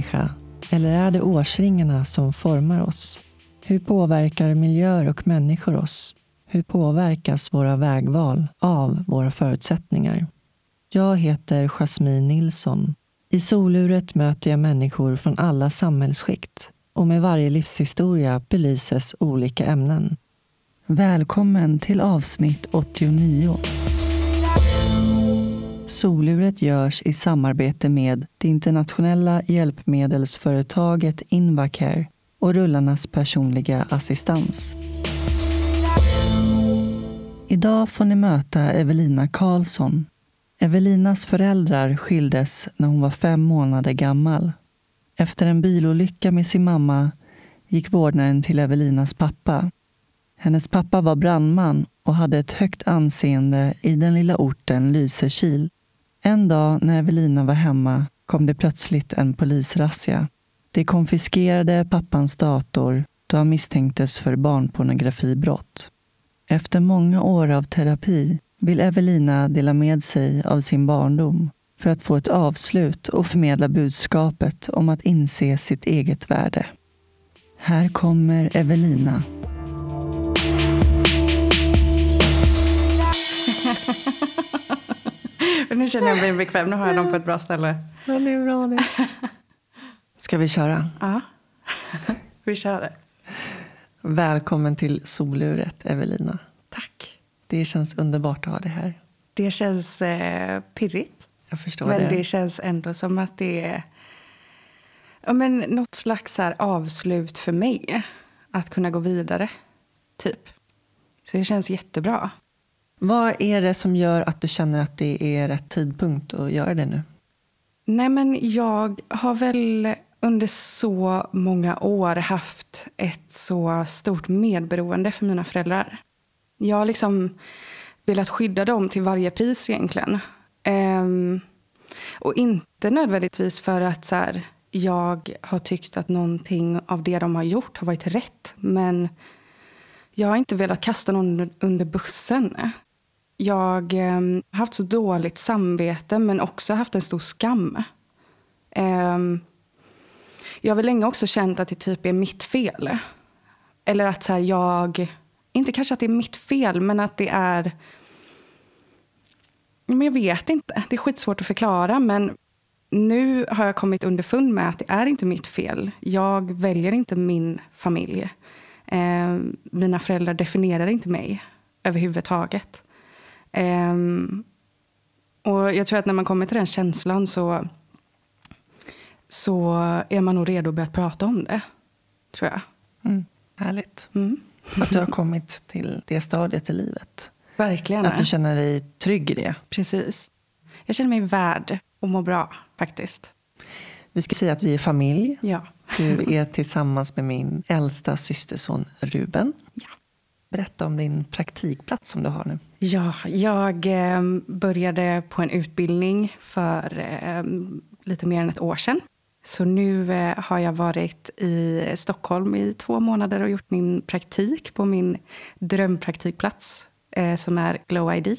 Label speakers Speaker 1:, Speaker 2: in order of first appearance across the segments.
Speaker 1: människa? Eller är det årsringarna som formar oss? Hur påverkar miljöer och människor oss? Hur påverkas våra vägval av våra förutsättningar? Jag heter Jasmine Nilsson. I soluret möter jag människor från alla samhällsskikt och med varje livshistoria belyses olika ämnen. Välkommen till avsnitt 89. Soluret görs i samarbete med det internationella hjälpmedelsföretaget Invacare och rullarnas personliga assistans. Idag får ni möta Evelina Karlsson. Evelinas föräldrar skildes när hon var fem månader gammal. Efter en bilolycka med sin mamma gick vårdnaden till Evelinas pappa. Hennes pappa var brandman och hade ett högt anseende i den lilla orten Lysekil. En dag när Evelina var hemma kom det plötsligt en polisrazzia. De konfiskerade pappans dator då han misstänktes för barnpornografibrott. Efter många år av terapi vill Evelina dela med sig av sin barndom för att få ett avslut och förmedla budskapet om att inse sitt eget värde. Här kommer Evelina.
Speaker 2: Nu känner jag mig bekväm. Nu har jag dem på ett bra ställe.
Speaker 1: Ja, det är bra det. Ska vi köra?
Speaker 2: Ja, vi kör det.
Speaker 1: Välkommen till soluret, Evelina.
Speaker 2: Tack.
Speaker 1: Det känns underbart att ha dig här.
Speaker 2: Det känns eh, pirrigt.
Speaker 1: Jag förstår
Speaker 2: men
Speaker 1: det.
Speaker 2: det känns ändå som att det är ja, men något slags här avslut för mig. Att kunna gå vidare, typ. Så det känns jättebra.
Speaker 1: Vad är det som gör att du känner att det är rätt tidpunkt att göra det nu?
Speaker 2: Nej, men jag har väl under så många år haft ett så stort medberoende för mina föräldrar. Jag har liksom velat skydda dem till varje pris egentligen. Um, och inte nödvändigtvis för att så här, jag har tyckt att någonting av det de har gjort har varit rätt. Men jag har inte velat kasta någon under bussen. Jag um, har haft så dåligt samvete men också haft en stor skam. Eh, jag har väl länge också känt att det typ är mitt fel. Eller att så här, jag, inte kanske att det är mitt fel, men att det är... Men jag vet inte, det är skitsvårt att förklara. Men nu har jag kommit underfund med att det är inte mitt fel. Jag väljer inte min familj. Eh, mina föräldrar definierar inte mig överhuvudtaget. Eh, och jag tror att när man kommer till den känslan så så är man nog redo att börja prata om det. Tror jag.
Speaker 1: Mm, härligt.
Speaker 2: Mm.
Speaker 1: Att du har kommit till det stadiet i livet.
Speaker 2: Verkligen.
Speaker 1: Att du känner dig trygg i det.
Speaker 2: Precis. Jag känner mig värd att må bra, faktiskt.
Speaker 1: Vi ska säga att vi är familj.
Speaker 2: Ja.
Speaker 1: Du är tillsammans med min äldsta systerson Ruben.
Speaker 2: Ja.
Speaker 1: Berätta om din praktikplats som du har nu.
Speaker 2: Ja, jag eh, började på en utbildning för eh, lite mer än ett år sedan. Så nu eh, har jag varit i Stockholm i två månader och gjort min praktik på min drömpraktikplats som är Glow ID.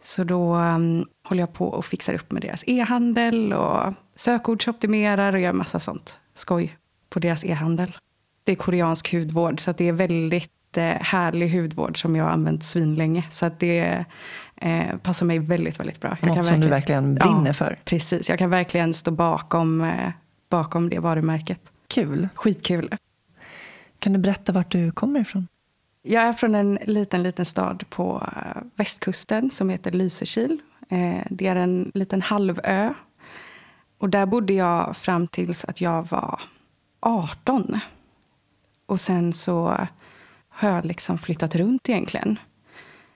Speaker 2: Så då mm, håller jag på och fixar upp med deras e-handel och sökordsoptimerar och gör massa sånt skoj på deras e-handel. Det är koreansk hudvård så det är väldigt härlig hudvård som jag har använt svinlänge. Så att det eh, passar mig väldigt, väldigt bra.
Speaker 1: Jag Något som du verkligen brinner
Speaker 2: ja,
Speaker 1: för.
Speaker 2: Precis, jag kan verkligen stå bakom, eh, bakom det varumärket.
Speaker 1: Kul.
Speaker 2: Skitkul.
Speaker 1: Kan du berätta vart du kommer ifrån?
Speaker 2: Jag är från en liten, liten stad på eh, västkusten som heter Lysekil. Eh, det är en liten halvö. Och där bodde jag fram tills att jag var 18. Och sen så har jag liksom flyttat runt egentligen.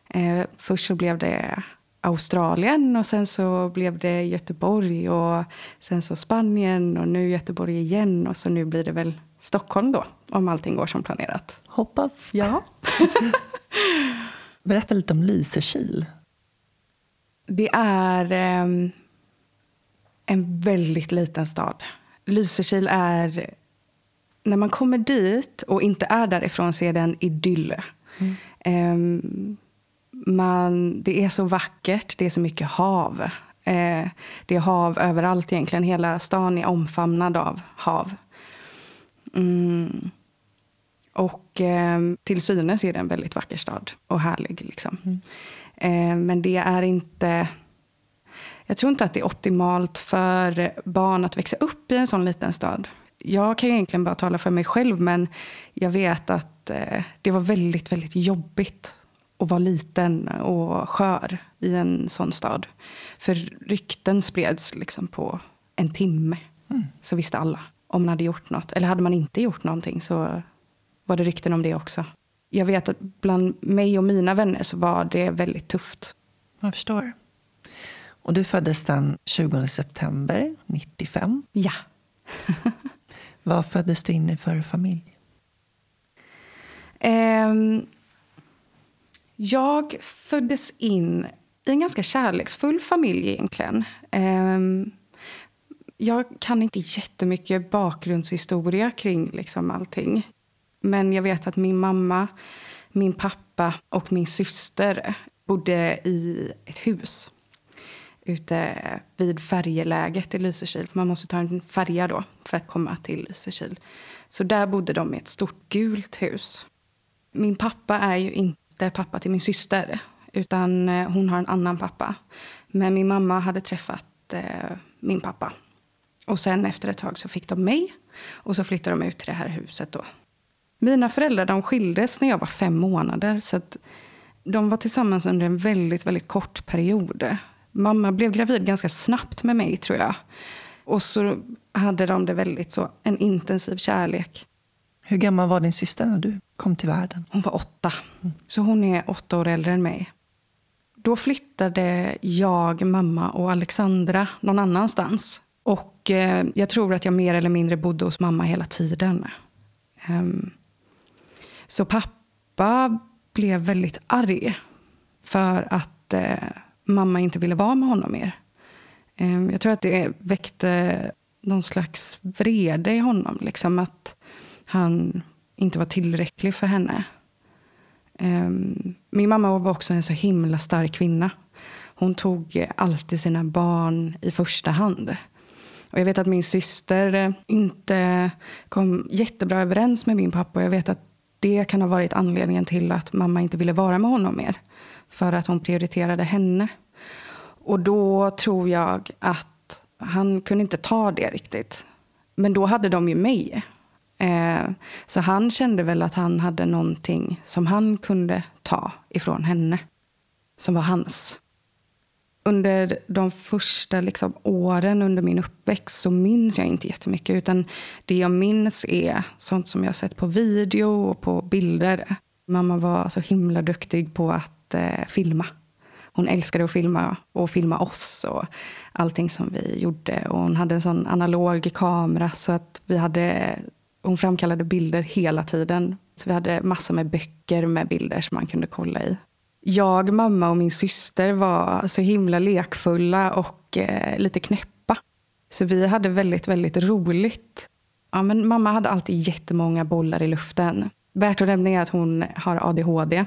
Speaker 2: Eh, först så blev det Australien och sen så blev det Göteborg och sen så Spanien och nu Göteborg igen och så nu blir det väl Stockholm då, om allting går som planerat.
Speaker 1: Hoppas.
Speaker 2: Ja.
Speaker 1: Berätta lite om Lysekil.
Speaker 2: Det är eh, en väldigt liten stad. Lysekil är... När man kommer dit och inte är därifrån så är det en idyll. Mm. Eh, man, det är så vackert, det är så mycket hav. Eh, det är hav överallt egentligen. Hela stan är omfamnad av hav. Mm. Och eh, till synes är det en väldigt vacker stad och härlig. Liksom. Mm. Eh, men det är inte... Jag tror inte att det är optimalt för barn att växa upp i en sån liten stad. Jag kan egentligen bara tala för mig själv, men jag vet att eh, det var väldigt, väldigt jobbigt att vara liten och skör i en sån stad. För rykten spreds liksom på en timme. Mm. Så visste alla om man hade gjort något. Eller hade man inte gjort någonting så var det rykten om det också. Jag vet att bland mig och mina vänner så var det väldigt tufft.
Speaker 1: Jag förstår. Och du föddes den 20 september 95.
Speaker 2: Ja.
Speaker 1: Vad föddes du in i för familj?
Speaker 2: Um, jag föddes in i en ganska kärleksfull familj egentligen. Um, jag kan inte jättemycket bakgrundshistoria kring liksom allting. Men jag vet att min mamma, min pappa och min syster bodde i ett hus ute vid färjeläget i Lysekil. Man måste ta en färja då för att komma till Lysekil. Så där bodde de i ett stort gult hus. Min pappa är ju inte pappa till min syster, utan eh, hon har en annan pappa. Men min mamma hade träffat eh, min pappa. Och sen efter ett tag så fick de mig. Och så flyttade de ut till det här huset då. Mina föräldrar de skildes när jag var fem månader. Så de var tillsammans under en väldigt, väldigt kort period. Mamma blev gravid ganska snabbt med mig tror jag. Och så hade de det väldigt så, en intensiv kärlek.
Speaker 1: Hur gammal var din syster när du kom till världen?
Speaker 2: Hon var åtta. Mm. Så hon är åtta år äldre än mig. Då flyttade jag, mamma och Alexandra någon annanstans. Och eh, jag tror att jag mer eller mindre bodde hos mamma hela tiden. Um, så pappa blev väldigt arg för att eh, mamma inte ville vara med honom mer. Ehm, jag tror att det väckte någon slags vrede i honom. Liksom att han inte var tillräcklig för henne. Ehm, min mamma var också en så himla stark kvinna. Hon tog alltid sina barn i första hand. Och jag vet att min syster eh, inte kom jättebra överens med min pappa. Jag vet att det kan ha varit anledningen till att mamma inte ville vara med honom mer. För att hon prioriterade henne. Och då tror jag att han kunde inte ta det riktigt. Men då hade de ju mig. Eh, så han kände väl att han hade någonting som han kunde ta ifrån henne. Som var hans under de första liksom, åren under min uppväxt så minns jag inte jättemycket. Utan det jag minns är sånt som jag sett på video och på bilder. Mamma var så himla duktig på att eh, filma. Hon älskade att filma och filma oss och allting som vi gjorde. Och hon hade en sån analog kamera så att vi hade, hon framkallade bilder hela tiden. Så vi hade massor med böcker med bilder som man kunde kolla i jag, mamma och min syster var så himla lekfulla och eh, lite knäppa. Så vi hade väldigt, väldigt roligt. Ja, men mamma hade alltid jättemånga bollar i luften. Värt att nämna är att hon har ADHD.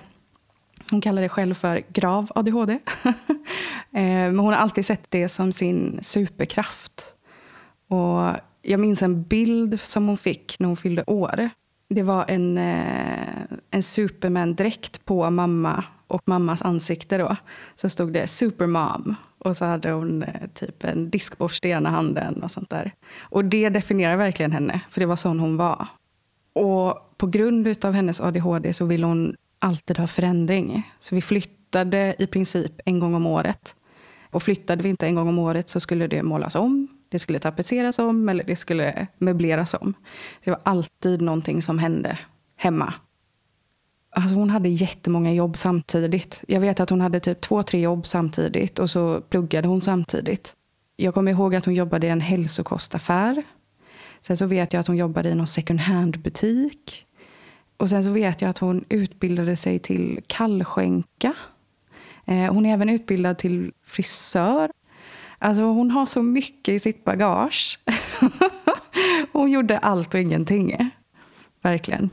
Speaker 2: Hon kallar det själv för grav ADHD. Eh, men hon har alltid sett det som sin superkraft. Och jag minns en bild som hon fick när hon fyllde år. Det var en, eh, en Superman-dräkt på mamma och mammas ansikte då. Så stod det supermom. Och så hade hon eh, typ en diskborste i ena handen och sånt där. Och det definierar verkligen henne, för det var sån hon var. Och på grund av hennes ADHD så ville hon alltid ha förändring. Så vi flyttade i princip en gång om året. Och flyttade vi inte en gång om året så skulle det målas om, det skulle tapetseras om eller det skulle möbleras om. Det var alltid någonting som hände hemma Alltså hon hade jättemånga jobb samtidigt. Jag vet att hon hade typ två, tre jobb samtidigt och så pluggade hon samtidigt. Jag kommer ihåg att hon jobbade i en hälsokostaffär. Sen så vet jag att hon jobbade i någon second hand-butik. Och sen så vet jag att hon utbildade sig till kallskänka. Eh, hon är även utbildad till frisör. Alltså hon har så mycket i sitt bagage. hon gjorde allt och ingenting. Verkligen.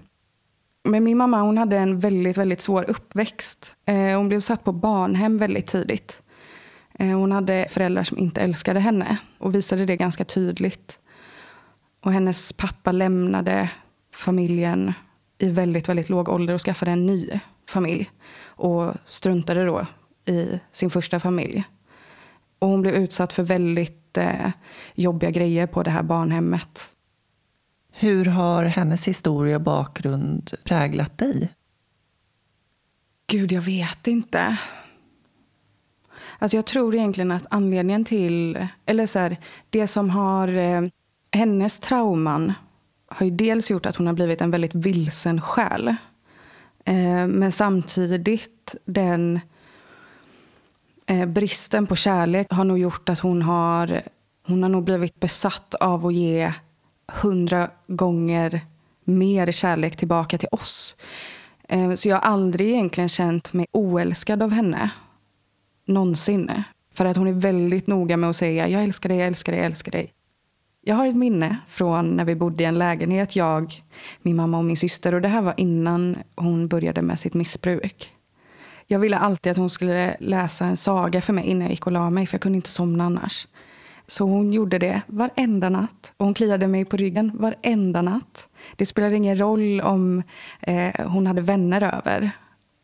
Speaker 2: Men min mamma hon hade en väldigt, väldigt svår uppväxt. Eh, hon blev satt på barnhem väldigt tidigt. Eh, hon hade föräldrar som inte älskade henne och visade det ganska tydligt. Och hennes pappa lämnade familjen i väldigt, väldigt låg ålder och skaffade en ny familj. Och struntade då i sin första familj. Och hon blev utsatt för väldigt eh, jobbiga grejer på det här barnhemmet.
Speaker 1: Hur har hennes historia och bakgrund präglat dig?
Speaker 2: Gud, jag vet inte. Alltså jag tror egentligen att anledningen till, eller så här, det som har, eh, hennes trauman har ju dels gjort att hon har blivit en väldigt vilsen själ. Eh, men samtidigt den eh, bristen på kärlek har nog gjort att hon har, hon har nog blivit besatt av att ge hundra gånger mer kärlek tillbaka till oss. Eh, så jag har aldrig egentligen känt mig oälskad av henne. Någonsin. För att hon är väldigt noga med att säga jag älskar dig, jag älskar dig, jag älskar dig. Jag har ett minne från när vi bodde i en lägenhet, jag, min mamma och min syster. Och det här var innan hon började med sitt missbruk. Jag ville alltid att hon skulle läsa en saga för mig innan jag gick och la mig, för jag kunde inte somna annars. Så hon gjorde det varenda natt. Och hon kliade mig på ryggen varenda natt. Det spelade ingen roll om eh, hon hade vänner över.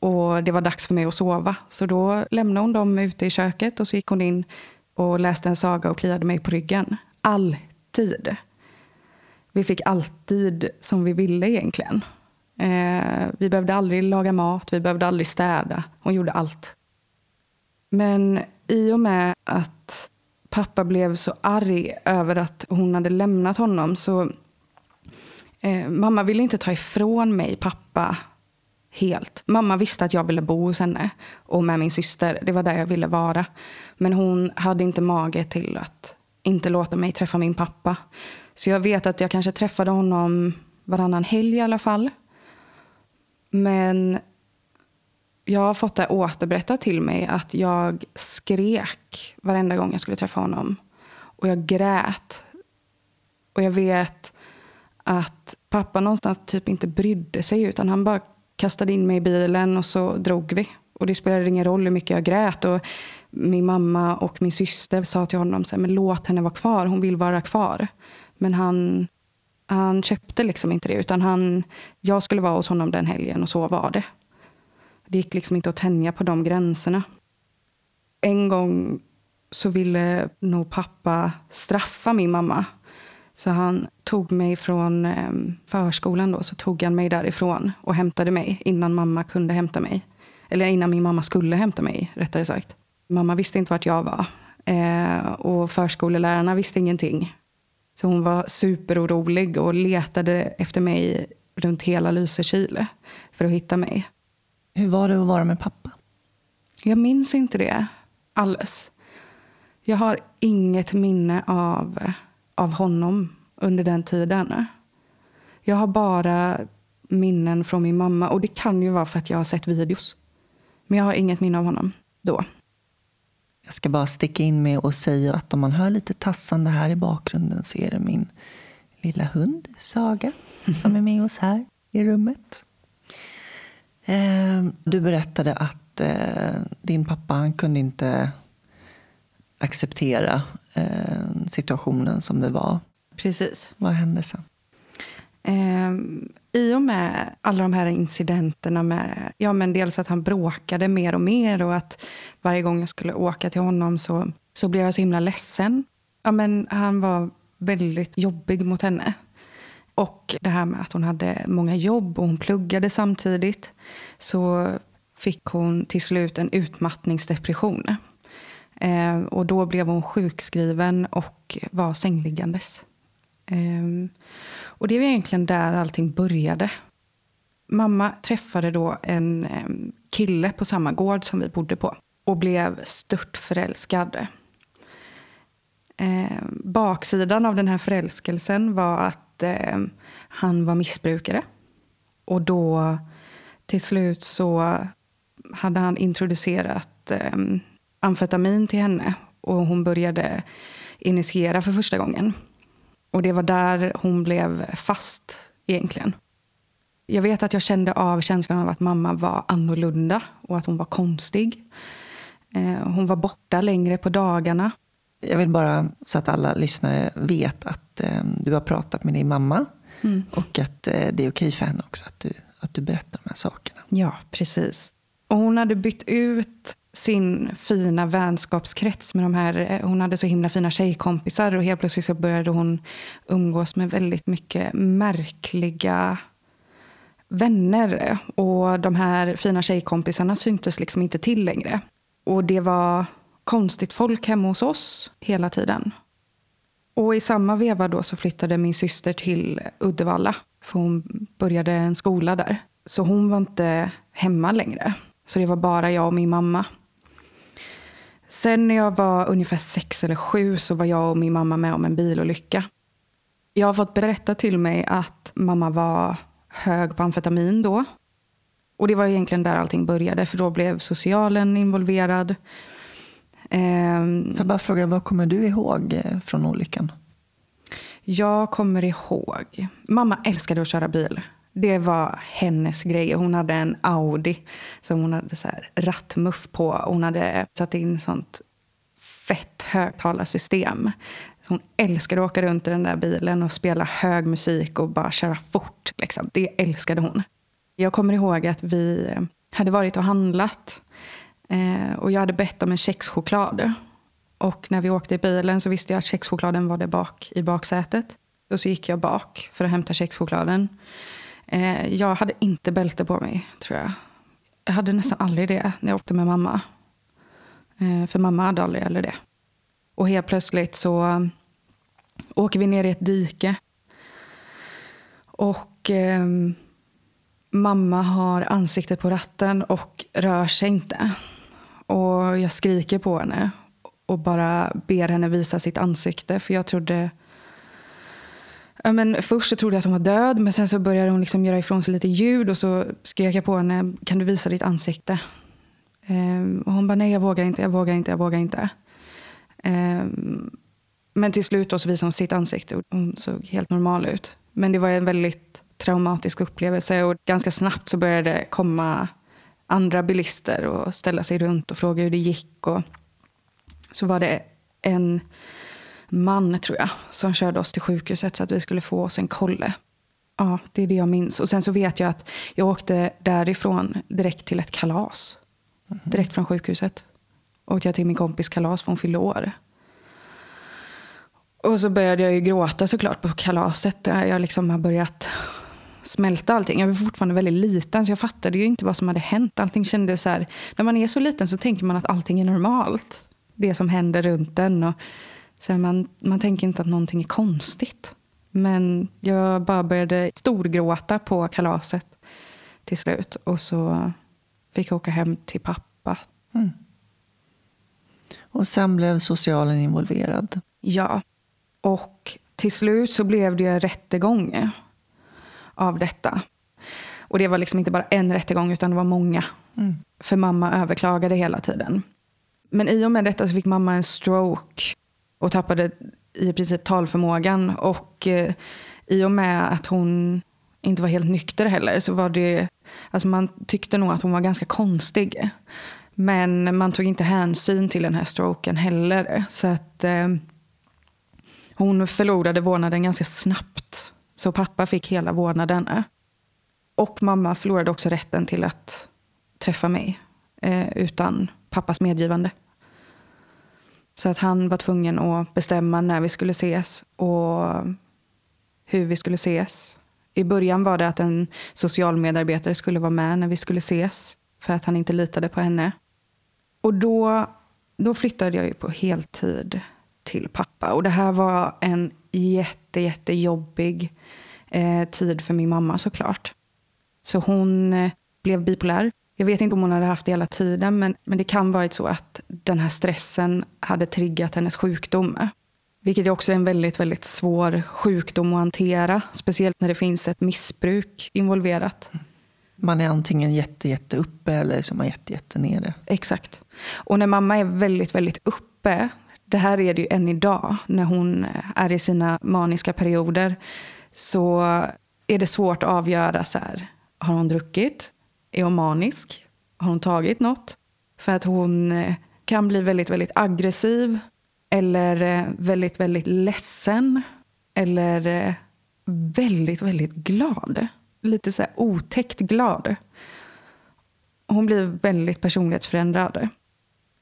Speaker 2: Och det var dags för mig att sova. Så då lämnade hon dem ute i köket och så gick hon in och läste en saga och kliade mig på ryggen. Alltid. Vi fick alltid som vi ville egentligen. Eh, vi behövde aldrig laga mat, vi behövde aldrig städa. Hon gjorde allt. Men i och med att pappa blev så arg över att hon hade lämnat honom så eh, mamma ville inte ta ifrån mig pappa helt. Mamma visste att jag ville bo hos henne och med min syster. Det var där jag ville vara. Men hon hade inte mage till att inte låta mig träffa min pappa. Så jag vet att jag kanske träffade honom varannan helg i alla fall. Men jag har fått det återberättat till mig att jag skrek varenda gång jag skulle träffa honom. Och jag grät. Och jag vet att pappa någonstans typ inte brydde sig utan han bara kastade in mig i bilen och så drog vi. Och det spelade ingen roll hur mycket jag grät. Och min mamma och min syster sa till honom så här, men låt henne vara kvar, hon vill vara kvar. Men han, han köpte liksom inte det utan han, jag skulle vara hos honom den helgen och så var det. Det gick liksom inte att tänja på de gränserna. En gång så ville nog pappa straffa min mamma. Så han tog mig från ehm, förskolan då, så tog han mig därifrån och hämtade mig innan mamma kunde hämta mig. Eller innan min mamma skulle hämta mig, rättare sagt. Mamma visste inte vart jag var. Eh, och förskolelärarna visste ingenting. Så hon var superorolig och letade efter mig runt hela Lysekil för att hitta mig.
Speaker 1: Hur var det att vara med pappa?
Speaker 2: Jag minns inte det alls. Jag har inget minne av, av honom under den tiden. Jag har bara minnen från min mamma. Och det kan ju vara för att jag har sett videos. Men jag har inget minne av honom då.
Speaker 1: Jag ska bara sticka in med och säga att om man hör lite tassande här i bakgrunden så är det min lilla hund Saga som är med oss här i rummet. Eh, du berättade att eh, din pappa han kunde inte acceptera eh, situationen som det var.
Speaker 2: Precis.
Speaker 1: Vad hände sen?
Speaker 2: I och med alla de här incidenterna med ja, men dels att han bråkade mer och mer och att varje gång jag skulle åka till honom så, så blev jag så himla ledsen. Ja, men han var väldigt jobbig mot henne. Och det här med att hon hade många jobb och hon pluggade samtidigt. Så fick hon till slut en utmattningsdepression. Eh, och då blev hon sjukskriven och var sängliggandes. Eh, och det var egentligen där allting började. Mamma träffade då en kille på samma gård som vi bodde på. Och blev stört förälskad. Eh, baksidan av den här förälskelsen var att eh, han var missbrukare. Och då till slut så hade han introducerat eh, amfetamin till henne. Och hon började initiera för första gången. Och det var där hon blev fast egentligen. Jag vet att jag kände av känslan av att mamma var annorlunda och att hon var konstig. Eh, hon var borta längre på dagarna.
Speaker 1: Jag vill bara så att alla lyssnare vet att eh, du har pratat med din mamma mm. och att eh, det är okej för henne också att du, att du berättar de här sakerna.
Speaker 2: Ja, precis. Och hon hade bytt ut sin fina vänskapskrets med de här, eh, hon hade så himla fina tjejkompisar och helt plötsligt så började hon umgås med väldigt mycket märkliga vänner. Och de här fina tjejkompisarna syntes liksom inte till längre. Och det var konstigt folk hemma hos oss hela tiden. Och i samma veva då så flyttade min syster till Uddevalla. För hon började en skola där. Så hon var inte hemma längre. Så det var bara jag och min mamma. Sen när jag var ungefär sex eller sju så var jag och min mamma med om en bilolycka. Jag har fått berätta till mig att mamma var hög på amfetamin då. Och det var egentligen där allting började, för då blev socialen involverad.
Speaker 1: Ehm, Får jag bara fråga, vad kommer du ihåg eh, från olyckan?
Speaker 2: Jag kommer ihåg, mamma älskade att köra bil. Det var hennes grej. Hon hade en Audi som hon hade så här rattmuff på. Hon hade satt in sånt fett högtalarsystem. Så hon älskade att åka runt i den där bilen och spela hög musik och bara köra fort. Liksom. Det älskade hon. Jag kommer ihåg att vi eh, hade varit och handlat. Eh, och jag hade bett om en kexchoklad. Och när vi åkte i bilen så visste jag att kexchokladen var där bak i baksätet. Och så gick jag bak för att hämta kexchokladen. Eh, jag hade inte bälte på mig, tror jag. Jag hade nästan aldrig det när jag åkte med mamma. Eh, för mamma hade aldrig heller det. Och helt plötsligt så eh, åker vi ner i ett dike. Och eh, mamma har ansiktet på ratten och rör sig inte. Och jag skriker på henne och bara ber henne visa sitt ansikte. För jag trodde Ja, men först så trodde jag att hon var död, men sen så började hon liksom göra ifrån sig lite ljud och så skrek jag på henne, kan du visa ditt ansikte? Ehm, och hon bara, nej jag vågar inte, jag vågar inte, jag vågar inte. Ehm, men till slut då så visade hon sitt ansikte och hon såg helt normal ut. Men det var en väldigt traumatisk upplevelse och ganska snabbt så började det komma andra bilister och ställa sig runt och fråga hur det gick. Och så var det en man, tror jag, som körde oss till sjukhuset så att vi skulle få oss en kolle. Ja, det är det jag minns. Och sen så vet jag att jag åkte därifrån direkt till ett kalas. Mm -hmm. Direkt från sjukhuset. Åkte jag till min kompis kalas för hon fyllde år. Och så började jag ju gråta såklart på kalaset. Där jag liksom har börjat smälta allting. Jag var fortfarande väldigt liten så jag fattade ju inte vad som hade hänt. Allting kändes så här, när man är så liten så tänker man att allting är normalt. Det som händer runt en. Och så man, man tänker inte att någonting är konstigt. Men jag bara började storgråta på kalaset till slut. Och så fick jag åka hem till pappa. Mm.
Speaker 1: Och sen blev socialen involverad?
Speaker 2: Ja. Och till slut så blev det en rättegång av detta. Och det var liksom inte bara en rättegång utan det var många. Mm. För mamma överklagade hela tiden. Men i och med detta så fick mamma en stroke och tappade i princip talförmågan. Och eh, i och med att hon inte var helt nykter heller så var det, alltså man tyckte nog att hon var ganska konstig. Men man tog inte hänsyn till den här stroken heller. Så att eh, hon förlorade vårdnaden ganska snabbt. Så pappa fick hela vårdnaden. Och mamma förlorade också rätten till att träffa mig eh, utan pappas medgivande. Så att han var tvungen att bestämma när vi skulle ses och hur vi skulle ses. I början var det att en socialmedarbetare skulle vara med när vi skulle ses. För att han inte litade på henne. Och då, då flyttade jag ju på heltid till pappa. Och det här var en jätte, jättejobbig eh, tid för min mamma såklart. Så hon eh, blev bipolär jag vet inte om hon hade haft det hela tiden, men, men det kan varit så att den här stressen hade triggat hennes sjukdom. Vilket är också en väldigt, väldigt svår sjukdom att hantera. Speciellt när det finns ett missbruk involverat.
Speaker 1: Man är antingen jätte, jätte uppe eller så är man jätte, jätte nere.
Speaker 2: Exakt. Och när mamma är väldigt, väldigt uppe, det här är det ju än idag, när hon är i sina maniska perioder, så är det svårt att avgöra så här, har hon druckit? Är hon manisk? Har hon tagit något? För att hon, eh, kan bli väldigt, väldigt aggressiv eller eh, väldigt, väldigt ledsen eller eh, väldigt, väldigt glad. Lite så här otäckt glad. Hon blir väldigt personlighetsförändrad.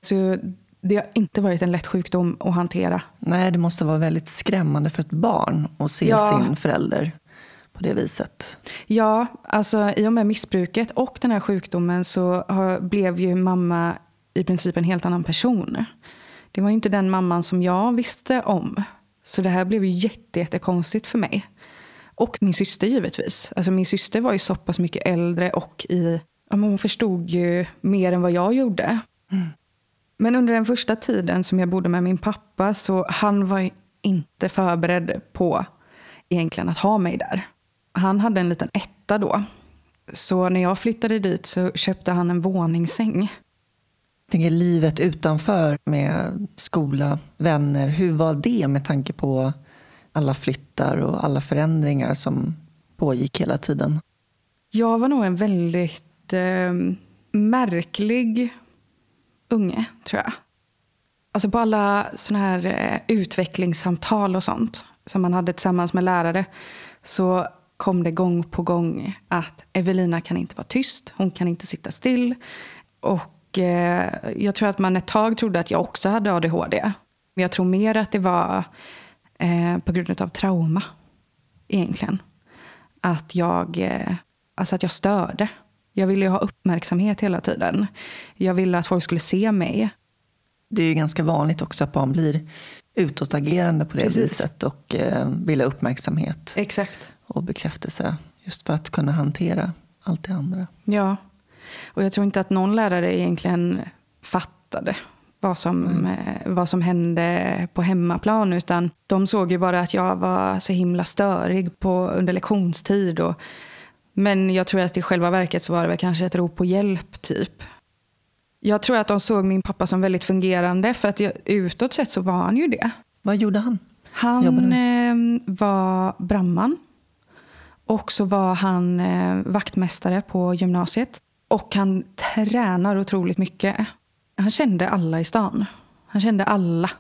Speaker 2: Så det har inte varit en lätt sjukdom att hantera.
Speaker 1: Nej, det måste vara väldigt skrämmande för ett barn att se ja. sin förälder på det viset.
Speaker 2: Ja, alltså i och med missbruket och den här sjukdomen så har, blev ju mamma i princip en helt annan person. Det var inte den mamman som jag visste om. Så det här blev ju jätte, jättekonstigt för mig. Och min syster givetvis. Alltså min syster var ju så pass mycket äldre och i, hon förstod ju mer än vad jag gjorde. Mm. Men under den första tiden som jag bodde med min pappa så han var inte förberedd på egentligen att ha mig där. Han hade en liten etta då. Så när jag flyttade dit så köpte han en våningssäng.
Speaker 1: Jag tänker livet utanför med skola, vänner. Hur var det med tanke på alla flyttar och alla förändringar som pågick hela tiden?
Speaker 2: Jag var nog en väldigt eh, märklig unge, tror jag. Alltså på alla såna här eh, utvecklingssamtal och sånt som man hade tillsammans med lärare så kom det gång på gång att Evelina kan inte vara tyst, hon kan inte sitta still. Och eh, jag tror att man ett tag trodde att jag också hade ADHD. Men jag tror mer att det var eh, på grund av trauma, egentligen. Att jag, eh, alltså att jag störde. Jag ville ha uppmärksamhet hela tiden. Jag ville att folk skulle se mig.
Speaker 1: Det är ju ganska vanligt också att barn blir utåtagerande på det Precis. viset och eh, vill ha uppmärksamhet.
Speaker 2: Exakt.
Speaker 1: Och bekräftelse. Just för att kunna hantera allt det andra.
Speaker 2: Ja. Och jag tror inte att någon lärare egentligen fattade vad som, mm. Vad som hände på hemmaplan. Utan de såg ju bara att jag var så himla störig på, under lektionstid. Och men jag tror att i själva verket så var det väl kanske ett rop på hjälp typ. Jag tror att de såg min pappa som väldigt fungerande för att jag, utåt sett så var han ju det.
Speaker 1: Vad gjorde han?
Speaker 2: Han eh, var brandman. Och så var han eh, vaktmästare på gymnasiet. Och han tränar otroligt mycket. Han kände alla i stan. Han kände alla.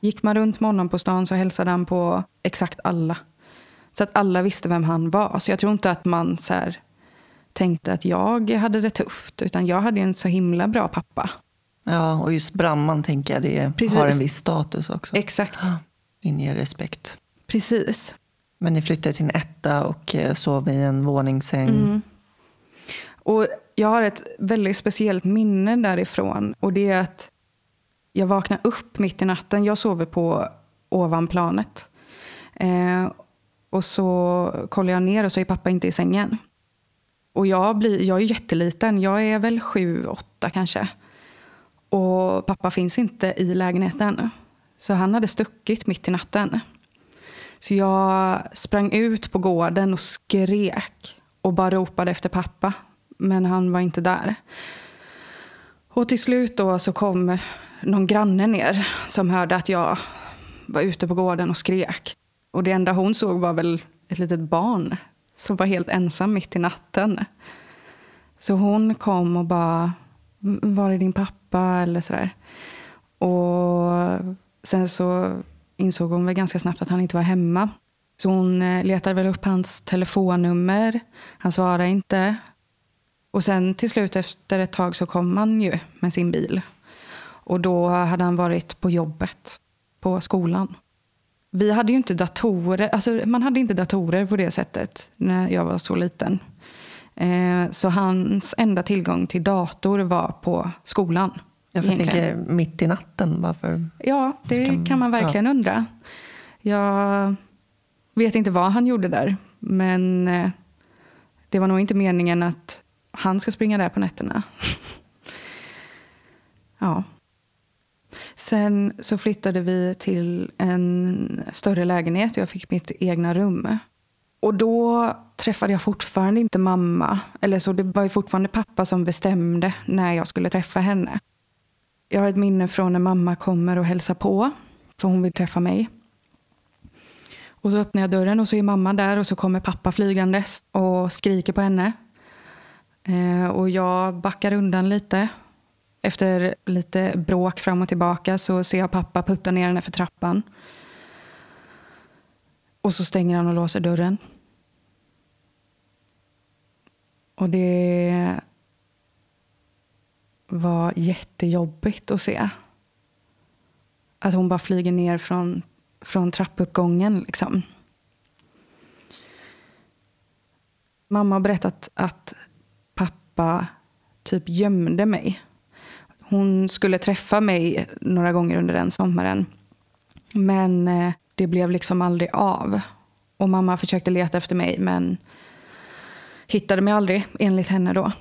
Speaker 2: Gick man runt med honom på stan så hälsade han på exakt alla. Så att alla visste vem han var. Så jag tror inte att man så här, tänkte att jag hade det tufft. Utan jag hade en så himla bra pappa.
Speaker 1: Ja, och just brandman tänker jag, det Precis. har en viss status också.
Speaker 2: Exakt. Ja,
Speaker 1: inger respekt.
Speaker 2: Precis.
Speaker 1: Men ni flyttade till en etta och eh, sov i en våningssäng.
Speaker 2: Mm. Och jag har ett väldigt speciellt minne därifrån. Och det är att jag vaknar upp mitt i natten. Jag sover på ovanplanet. Eh, och så kollar jag ner och så är pappa inte i sängen. Och jag, blir, jag är jätteliten. Jag är väl sju, åtta kanske. Och pappa finns inte i lägenheten. Så han hade stuckit mitt i natten. Så jag sprang ut på gården och skrek och bara ropade efter pappa. Men han var inte där. Och till slut då så kom någon granne ner som hörde att jag var ute på gården och skrek. Och det enda hon såg var väl ett litet barn som var helt ensam mitt i natten. Så hon kom och bara, var är din pappa? Eller sådär. Och sen så insåg hon väl ganska snabbt att han inte var hemma. Så hon eh, letade väl upp hans telefonnummer. Han svarade inte. Och sen till slut efter ett tag så kom han ju med sin bil. Och då hade han varit på jobbet på skolan. Vi hade ju inte datorer, alltså man hade inte datorer på det sättet när jag var så liten. Eh, så hans enda tillgång till dator var på skolan.
Speaker 1: Jag tänker mitt i natten. Varför
Speaker 2: ja, det man, kan man verkligen ja. undra. Jag vet inte vad han gjorde där. Men eh, det var nog inte meningen att han ska springa där på nätterna. ja. Sen så flyttade vi till en större lägenhet. Jag fick mitt egna rum. Och då träffade jag fortfarande inte mamma. Eller så det var ju fortfarande pappa som bestämde när jag skulle träffa henne. Jag har ett minne från när mamma kommer och hälsar på. För hon vill träffa mig. Och så öppnar jag dörren och så är mamma där och så kommer pappa flygandes och skriker på henne. Eh, och jag backar undan lite Efter lite bråk fram och tillbaka så ser jag pappa putta ner henne för trappan. Och så stänger han och låser dörren. Och det var jättejobbigt att se. Att hon bara flyger ner från, från trappuppgången. Liksom. Mamma har berättat att pappa typ gömde mig. Hon skulle träffa mig några gånger under den sommaren. Men eh, det blev liksom aldrig av. Och mamma försökte leta efter mig men hittade mig aldrig, enligt henne då.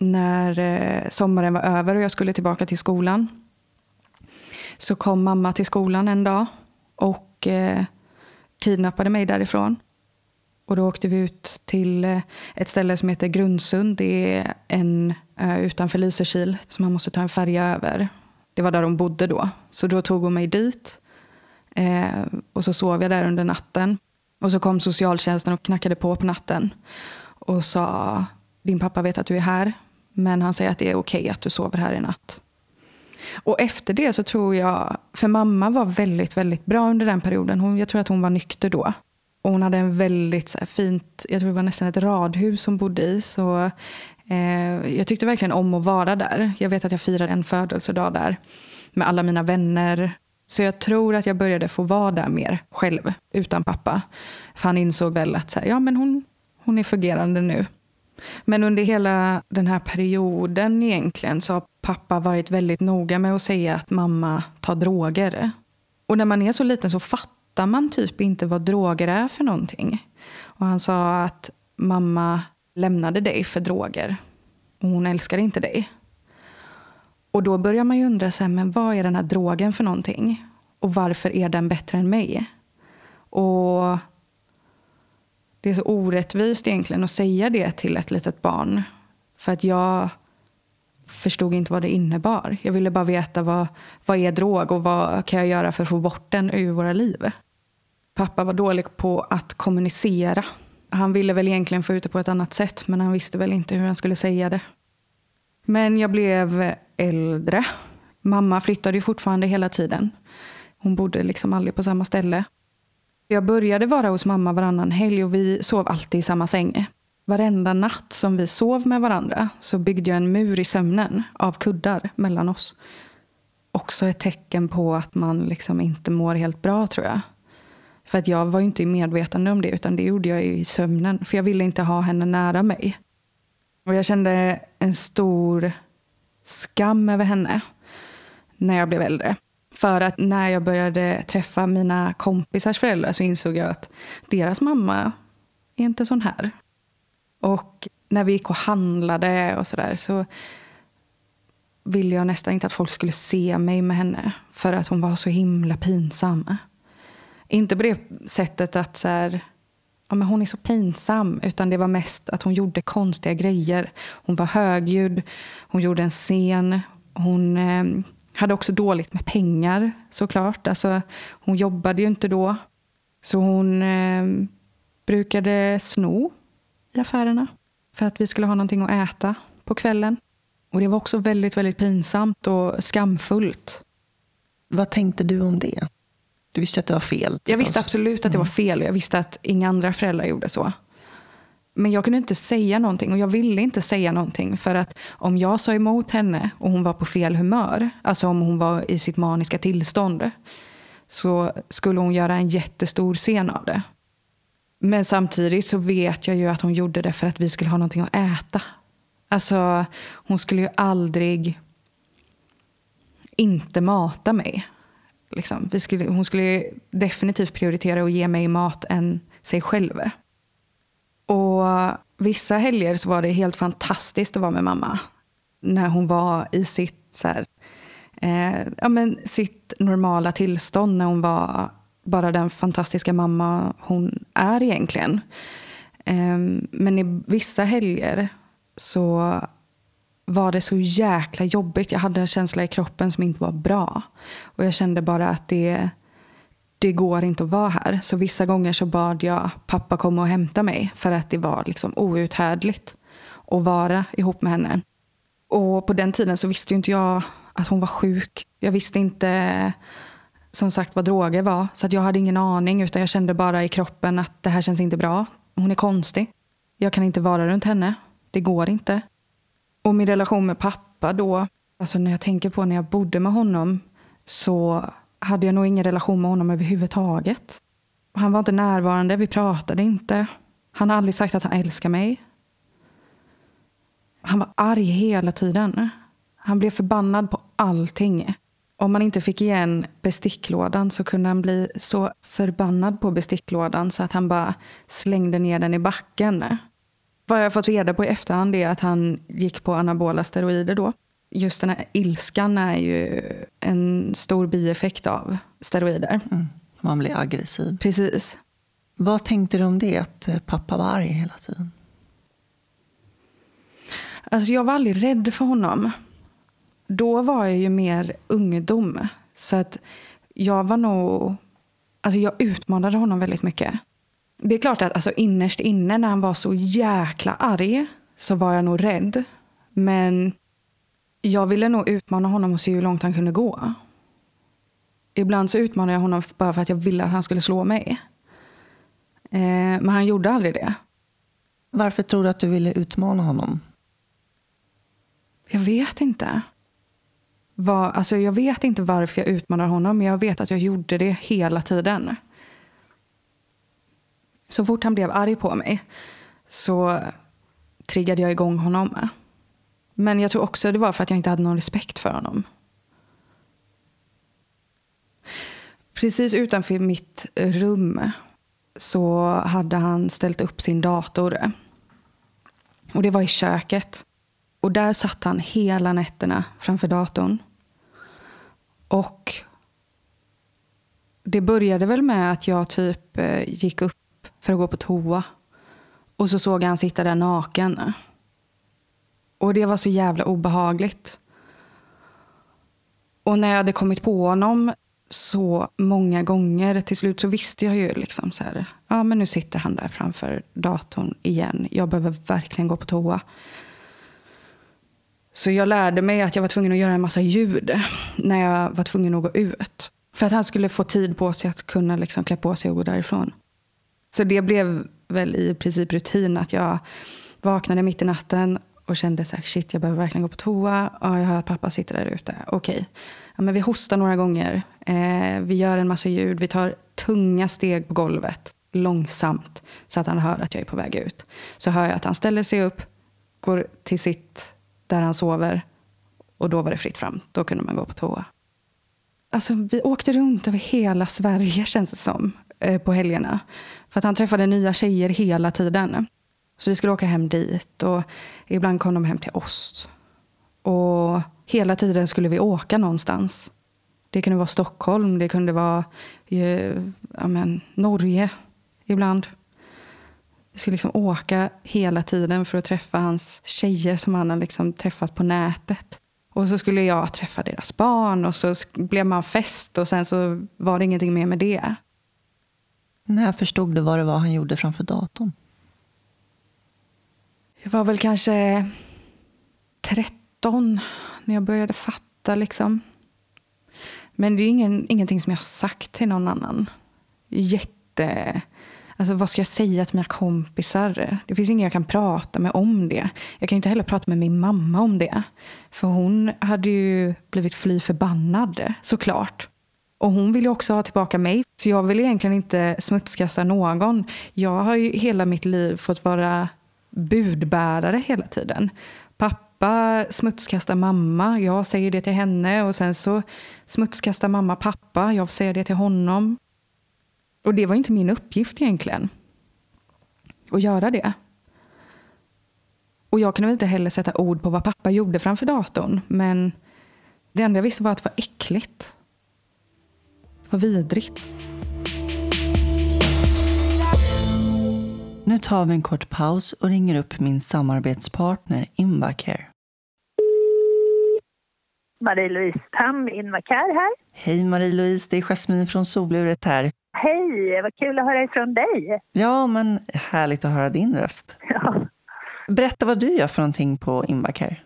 Speaker 2: När eh, sommaren var över och jag skulle tillbaka till skolan så kom mamma till skolan en dag och eh, kidnappade mig därifrån. Och då åkte vi ut till eh, ett ställe som heter Grundsund. Det är en ö utanför Lysekil som man måste ta en färja över. Det var där de bodde då. Så då tog hon mig dit. Eh, och så sov jag där under natten. Och så kom socialtjänsten och knackade på på natten. Och sa, din pappa vet att du är här. Men han säger att det är okej att du sover här i natt. Och efter det så tror jag, för mamma var väldigt, väldigt bra under den perioden. Hon, jag tror att hon var nykter då. Och hon hade en väldigt så här, fint, jag tror det var nästan ett radhus hon bodde i. Så eh, jag tyckte verkligen om att vara där. Jag vet att jag firade en födelsedag där med alla mina vänner. Så jag tror att jag började få vara där mer själv, utan pappa. För han insåg väl att så här, ja, men hon, hon är fungerande nu. Men under hela den här perioden egentligen så har pappa varit väldigt noga med att säga att mamma tar droger. Och när man är så liten så fattar man typ inte vad droger är för någonting. Och han sa att mamma lämnade dig för droger. Och hon älskar inte dig. Och då börjar man ju undra, sig, men vad är den här drogen för någonting? Och varför är den bättre än mig? Och det är så orättvist egentligen att säga det till ett litet barn. För att jag förstod inte vad det innebar. Jag ville bara veta vad, vad är drog och vad kan jag göra för att få bort den ur våra liv. Pappa var dålig på att kommunicera. Han ville väl egentligen få ut det på ett annat sätt men han visste väl inte hur han skulle säga det. Men jag blev äldre. Mamma flyttade ju fortfarande hela tiden. Hon bodde liksom aldrig på samma ställe. Jag började vara hos mamma varannan helg och vi sov alltid i samma säng. Varenda natt som vi sov med varandra så byggde jag en mur i sömnen av kuddar mellan oss. Också ett tecken på att man liksom inte mår helt bra tror jag. För att jag var inte medvetande om det utan det gjorde jag i sömnen. För jag ville inte ha henne nära mig. Och jag kände en stor skam över henne när jag blev äldre. För att när jag började träffa mina kompisars föräldrar så insåg jag att deras mamma är inte sån här. Och när vi gick och handlade och sådär så ville jag nästan inte att folk skulle se mig med henne. För att hon var så himla pinsam. Inte på det sättet att så här, ja, men hon är så pinsam. Utan det var mest att hon gjorde konstiga grejer. Hon var högljudd, hon gjorde en scen. Hon eh, hade också dåligt med pengar såklart. Alltså, hon jobbade ju inte då. Så hon eh, brukade sno i affärerna för att vi skulle ha någonting att äta på kvällen. Och det var också väldigt, väldigt pinsamt och skamfullt.
Speaker 1: Vad tänkte du om det? Du visste att det var fel?
Speaker 2: Jag visste absolut att det var mm. fel och jag visste att inga andra föräldrar gjorde så. Men jag kunde inte säga någonting och jag ville inte säga någonting. För att om jag sa emot henne och hon var på fel humör, alltså om hon var i sitt maniska tillstånd, så skulle hon göra en jättestor scen av det. Men samtidigt så vet jag ju att hon gjorde det för att vi skulle ha någonting att äta. Alltså, hon skulle ju aldrig inte mata mig. Liksom. Vi skulle, hon skulle definitivt prioritera att ge mig mat än sig själv. Och vissa helger så var det helt fantastiskt att vara med mamma. När hon var i sitt, så här, eh, ja, men sitt normala tillstånd. När hon var bara den fantastiska mamma hon är egentligen. Eh, men i vissa helger så var det så jäkla jobbigt. Jag hade en känsla i kroppen som inte var bra. Och jag kände bara att det det går inte att vara här. Så vissa gånger så bad jag pappa komma och hämta mig för att det var liksom outhärdligt att vara ihop med henne. Och på den tiden så visste ju inte jag att hon var sjuk. Jag visste inte som sagt vad droger var. Så att jag hade ingen aning utan jag kände bara i kroppen att det här känns inte bra. Hon är konstig. Jag kan inte vara runt henne. Det går inte. Och min relation med pappa då, alltså när jag tänker på när jag bodde med honom så hade jag nog ingen relation med honom överhuvudtaget. Han var inte närvarande, vi pratade inte. Han har aldrig sagt att han älskar mig. Han var arg hela tiden. Han blev förbannad på allting. Om man inte fick igen besticklådan så kunde han bli så förbannad på besticklådan så att han bara slängde ner den i backen. Vad jag har fått reda på i efterhand är att han gick på anabola steroider då. Just den här ilskan är ju en stor bieffekt av steroider. Mm.
Speaker 1: Man blir aggressiv.
Speaker 2: Precis.
Speaker 1: Vad tänkte du om det, att pappa var arg hela tiden?
Speaker 2: Alltså jag var aldrig rädd för honom. Då var jag ju mer ungdom. Så att jag var nog... Alltså jag utmanade honom väldigt mycket. Det är klart att alltså innerst inne när han var så jäkla arg så var jag nog rädd. Men jag ville nog utmana honom och se hur långt han kunde gå. Ibland så utmanade jag honom bara för att jag ville att han skulle slå mig. Eh, men han gjorde aldrig det.
Speaker 1: Varför tror du att du ville utmana honom?
Speaker 2: Jag vet inte. Var, alltså jag vet inte varför jag utmanar honom, men jag vet att jag gjorde det hela tiden. Så fort han blev arg på mig så triggade jag igång honom. Men jag tror också det var för att jag inte hade någon respekt för honom. Precis utanför mitt rum så hade han ställt upp sin dator. Och det var i köket. Och där satt han hela nätterna framför datorn. Och det började väl med att jag typ eh, gick upp för att gå på toa. Och så såg jag han sitta där naken. Och det var så jävla obehagligt. Och när jag hade kommit på honom så många gånger, till slut så visste jag ju liksom så här, ja men nu sitter han där framför datorn igen. Jag behöver verkligen gå på toa. Så jag lärde mig att jag var tvungen att göra en massa ljud när jag var tvungen att gå ut. För att han skulle få tid på sig att kunna liksom klä på sig och gå därifrån. Så det blev väl i princip rutin att jag vaknade mitt i natten och kände så här, shit jag behöver verkligen gå på toa. Ja, jag hör att pappa sitter där ute. Okej, okay. ja, men vi hostar några gånger. Eh, vi gör en massa ljud. Vi tar tunga steg på golvet. Långsamt. Så att han hör att jag är på väg ut. Så hör jag att han ställer sig upp, går till sitt där han sover. Och då var det fritt fram. Då kunde man gå på toa. Alltså, vi åkte runt över hela Sverige känns det som. Eh, på helgerna. För att han träffade nya tjejer hela tiden. Så vi skulle åka hem dit och ibland kom de hem till oss. Och hela tiden skulle vi åka någonstans. Det kunde vara Stockholm, det kunde vara eh, ja, men, Norge ibland. Vi skulle liksom åka hela tiden för att träffa hans tjejer som han har liksom träffat på nätet. Och så skulle jag träffa deras barn och så blev man fest och sen så var det ingenting mer med det.
Speaker 1: När förstod du vad det var han gjorde framför datorn?
Speaker 2: Jag var väl kanske 13 när jag började fatta. liksom. Men det är ingen, ingenting som jag har sagt till någon annan. Jätte... Alltså vad ska jag säga till mina kompisar? Det finns ingen jag kan prata med om det. Jag kan inte heller prata med min mamma om det. För hon hade ju blivit fly förbannad, såklart. Och hon vill ju också ha tillbaka mig. Så jag vill egentligen inte smutskasta någon. Jag har ju hela mitt liv fått vara budbärare hela tiden. Pappa smutskastar mamma, jag säger det till henne och sen så smutskastar mamma pappa, jag säger det till honom. Och det var inte min uppgift egentligen. Att göra det. Och jag kunde väl inte heller sätta ord på vad pappa gjorde framför datorn. Men det enda jag visste var att det var äckligt. Vad vidrigt.
Speaker 1: Nu tar vi en kort paus och ringer upp min samarbetspartner Invacare.
Speaker 3: Marie-Louise Tam, Invacare här.
Speaker 1: Hej Marie-Louise, det är Jasmine från Soluret här.
Speaker 3: Hej, vad kul att höra ifrån dig.
Speaker 1: Ja, men härligt att höra din röst. Ja. Berätta vad du gör för någonting på Invacare.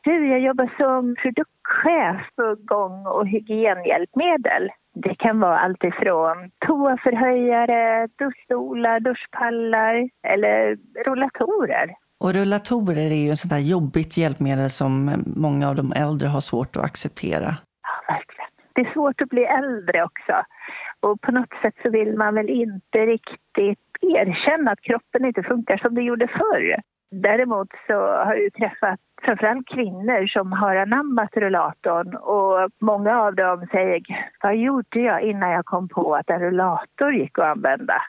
Speaker 3: Du, jag jobbar som produktchef för gång och hygienhjälpmedel. Det kan vara allt ifrån toaförhöjare, duschstolar, duschpallar eller rullatorer.
Speaker 1: Och rullatorer är ju ett sånt där jobbigt hjälpmedel som många av de äldre har svårt att acceptera.
Speaker 3: Ja, verkligen. Det är svårt att bli äldre också. Och på något sätt så vill man väl inte riktigt erkänna att kroppen inte funkar som det gjorde förr. Däremot så har jag träffat framförallt kvinnor som har anammat rullatorn och många av dem säger vad gjorde jag innan jag kom på att en rullator gick att använda?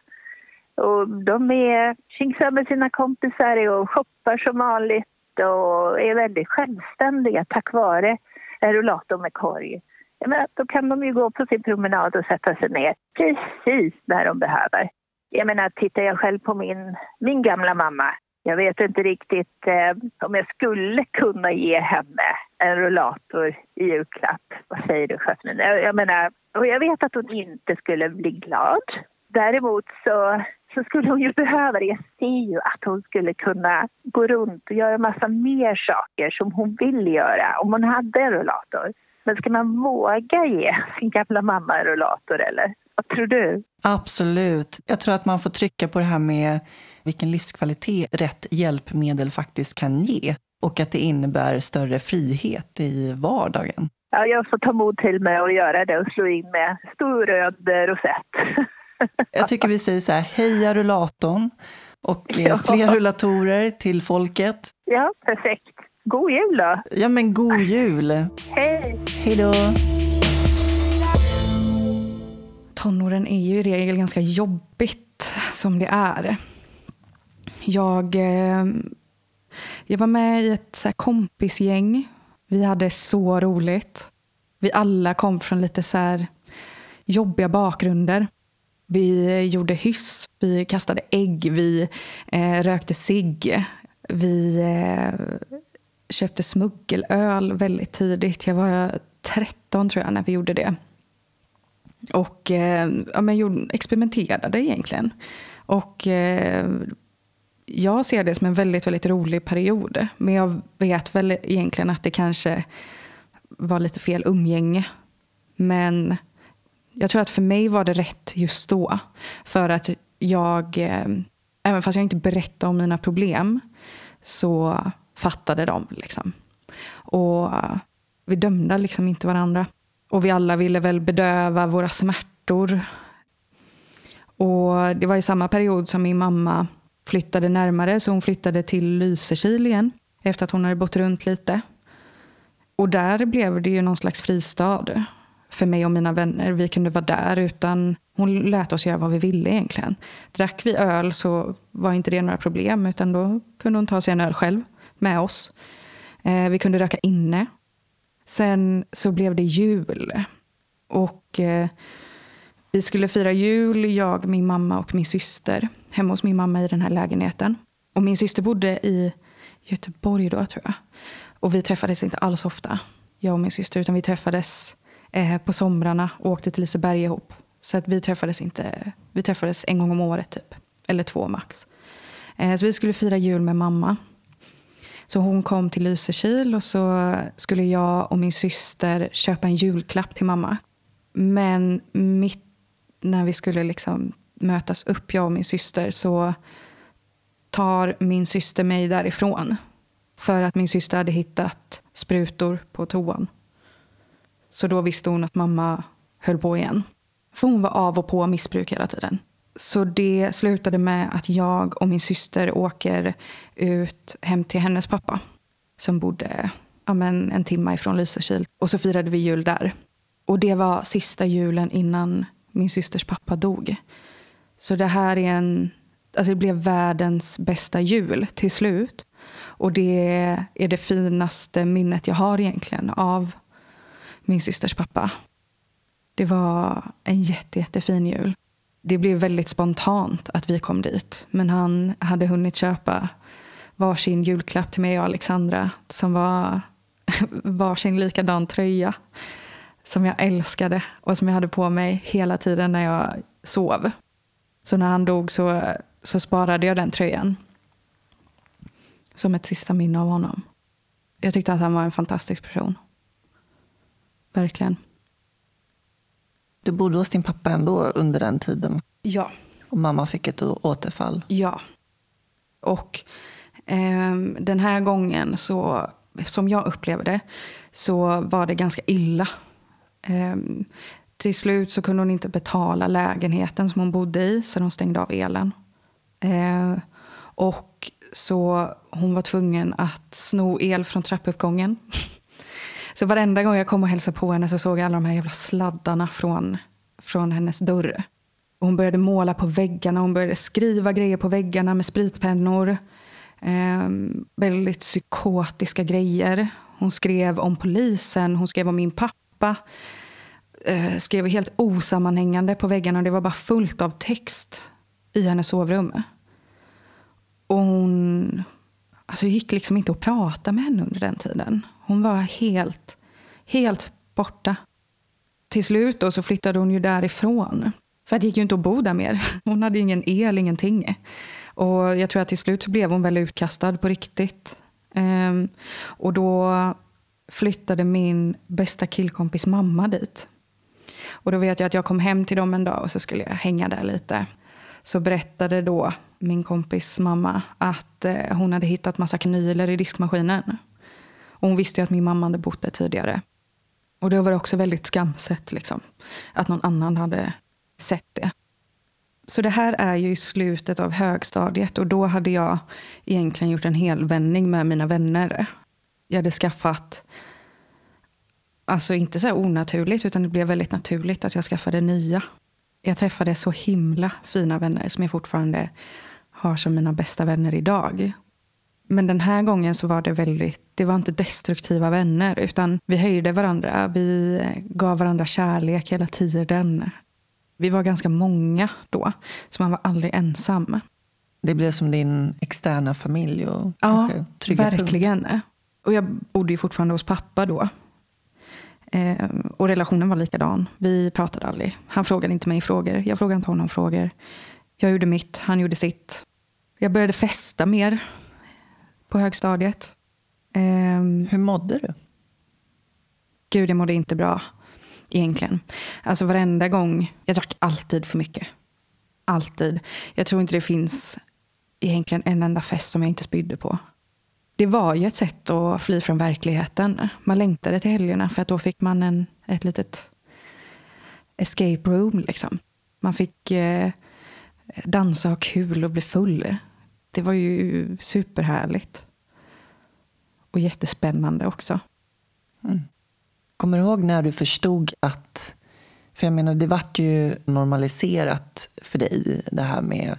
Speaker 3: Och de är tjingsar med sina kompisar och shoppar som vanligt och är väldigt självständiga tack vare en rullator med korg. Menar, då kan de ju gå på sin promenad och sätta sig ner precis när de behöver. Jag menar, tittar jag själv på min, min gamla mamma. Jag vet inte riktigt eh, om jag skulle kunna ge henne en rullator i julklapp. Vad säger du, Jasmine? Jag, jag menar, och jag vet att hon inte skulle bli glad. Däremot så, så skulle hon ju behöva det. Jag ser ju att hon skulle kunna gå runt och göra massa mer saker som hon vill göra om hon hade en rullator. Men ska man våga ge sin gamla mamma en rullator eller? Vad tror du?
Speaker 1: Absolut. Jag tror att man får trycka på det här med vilken livskvalitet rätt hjälpmedel faktiskt kan ge och att det innebär större frihet i vardagen.
Speaker 3: Ja, jag får ta mod till mig och göra det och slå in med stor röd rosett.
Speaker 1: Jag tycker vi säger så här, heja rullatorn och ja. fler rullatorer till folket.
Speaker 3: Ja, perfekt. God jul då!
Speaker 1: Ja, men god jul!
Speaker 3: Hej!
Speaker 1: Hej då!
Speaker 2: Tonåren är ju i regel ganska jobbigt som det är. Jag, eh, jag var med i ett så kompisgäng. Vi hade så roligt. Vi alla kom från lite så här jobbiga bakgrunder. Vi gjorde hyss, vi kastade ägg, vi eh, rökte cigg. Vi eh, köpte smuggelöl väldigt tidigt. Jag var 13 tror jag när vi gjorde det. Och eh, ja, men experimenterade egentligen. Och eh, jag ser det som en väldigt, väldigt rolig period. Men jag vet väl egentligen att det kanske var lite fel umgänge. Men jag tror att för mig var det rätt just då. För att jag, eh, även fast jag inte berättade om mina problem, så fattade de. Liksom. Och eh, vi dömde liksom inte varandra. Och vi alla ville väl bedöva våra smärtor. Och det var i samma period som min mamma flyttade närmare, så hon flyttade till Lysekil igen efter att hon hade bott runt lite. Och där blev det ju någon slags fristad för mig och mina vänner. Vi kunde vara där utan hon lät oss göra vad vi ville egentligen. Drack vi öl så var inte det några problem utan då kunde hon ta sig en öl själv med oss. Eh, vi kunde röka inne. Sen så blev det jul. Och eh, vi skulle fira jul, jag, min mamma och min syster hemma hos min mamma i den här lägenheten. Och min syster bodde i Göteborg då tror jag. Och vi träffades inte alls ofta, jag och min syster, utan vi träffades eh, på somrarna och åkte till Liseberg ihop. Så att vi träffades inte, vi träffades en gång om året typ. Eller två max. Eh, så vi skulle fira jul med mamma. Så hon kom till Lysekil och så skulle jag och min syster köpa en julklapp till mamma. Men mitt när vi skulle liksom mötas upp, jag och min syster, så tar min syster mig därifrån. För att min syster hade hittat sprutor på toan. Så då visste hon att mamma höll på igen. För hon var av och på missbruk hela tiden. Så det slutade med att jag och min syster åker ut hem till hennes pappa. Som bodde ja, men en timme ifrån Lysekil. Och så firade vi jul där. Och det var sista julen innan min systers pappa dog. Så det här är en... Alltså det blev världens bästa jul till slut. Och det är det finaste minnet jag har egentligen av min systers pappa. Det var en jätte, jättefin jul. Det blev väldigt spontant att vi kom dit. Men han hade hunnit köpa varsin julklapp till mig och Alexandra som var varsin likadan tröja som jag älskade och som jag hade på mig hela tiden när jag sov. Så när han dog så, så sparade jag den tröjan. Som ett sista minne av honom. Jag tyckte att han var en fantastisk person. Verkligen.
Speaker 1: Du bodde hos din pappa ändå under den tiden?
Speaker 2: Ja.
Speaker 1: Och mamma fick ett återfall?
Speaker 2: Ja. Och eh, den här gången, så, som jag upplevde det, så var det ganska illa. Eh, till slut så kunde hon inte betala lägenheten som hon bodde i, så de stängde av elen. Eh, och så hon var tvungen att sno el från trappuppgången. Så varenda gång jag kom och hälsade på henne så såg jag alla de här jävla sladdarna från, från hennes dörr. Och hon började måla på väggarna, hon började skriva grejer på väggarna med spritpennor. Eh, väldigt psykotiska grejer. Hon skrev om polisen, hon skrev om min pappa. Eh, skrev helt osammanhängande på väggarna och det var bara fullt av text i hennes sovrum. Och hon... Alltså det gick liksom inte att prata med henne under den tiden. Hon var helt, helt borta. Till slut då så flyttade hon ju därifrån. För det gick ju inte att bo där mer. Hon hade ingen el, ingenting. Och jag tror att till slut så blev hon väl utkastad på riktigt. Um, och då flyttade min bästa killkompis mamma dit. Och då vet jag att jag kom hem till dem en dag och så skulle jag hänga där lite. Så berättade då min kompis mamma att eh, hon hade hittat massa kanyler i diskmaskinen. Och hon visste ju att min mamma hade bott där tidigare. Och det var också väldigt skamset liksom, att någon annan hade sett det. Så det här är ju i slutet av högstadiet och då hade jag egentligen gjort en helvändning med mina vänner. Jag hade skaffat, alltså inte så onaturligt utan det blev väldigt naturligt att jag skaffade nya. Jag träffade så himla fina vänner som jag fortfarande har som mina bästa vänner idag. Men den här gången så var det väldigt, det var inte destruktiva vänner utan vi höjde varandra. Vi gav varandra kärlek hela tiden. Vi var ganska många då, så man var aldrig ensam.
Speaker 1: Det blev som din externa familj och
Speaker 2: Ja, verkligen. Punkt. Och jag bodde ju fortfarande hos pappa då. Eh, och relationen var likadan. Vi pratade aldrig. Han frågade inte mig frågor. Jag frågade inte honom frågor. Jag gjorde mitt, han gjorde sitt. Jag började festa mer på högstadiet.
Speaker 1: Um, Hur mådde du?
Speaker 2: Gud, jag mådde inte bra egentligen. Alltså varenda gång, jag drack alltid för mycket. Alltid. Jag tror inte det finns egentligen en enda fest som jag inte spydde på. Det var ju ett sätt att fly från verkligheten. Man längtade till helgerna för att då fick man en, ett litet escape room. Liksom. Man fick eh, dansa och kul och bli full. Det var ju superhärligt. Och jättespännande också.
Speaker 1: Mm. Kommer du ihåg när du förstod att... För jag menar, det vart ju normaliserat för dig, det här med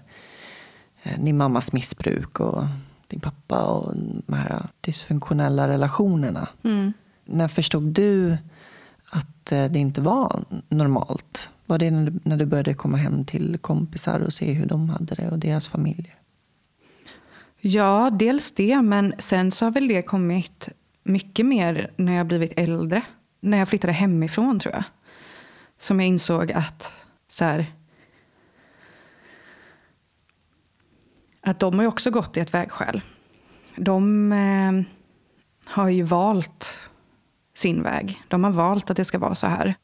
Speaker 1: eh, din mammas missbruk och din pappa och de här dysfunktionella relationerna. Mm. När förstod du att eh, det inte var normalt? Var det när du, när du började komma hem till kompisar och se hur de hade det och deras familjer?
Speaker 2: Ja, dels det. Men sen så har väl det kommit mycket mer när jag blivit äldre. När jag flyttade hemifrån tror jag. Som jag insåg att så här, att de har ju också gått i ett vägskäl. De eh, har ju valt sin väg. De har valt att det ska vara så här.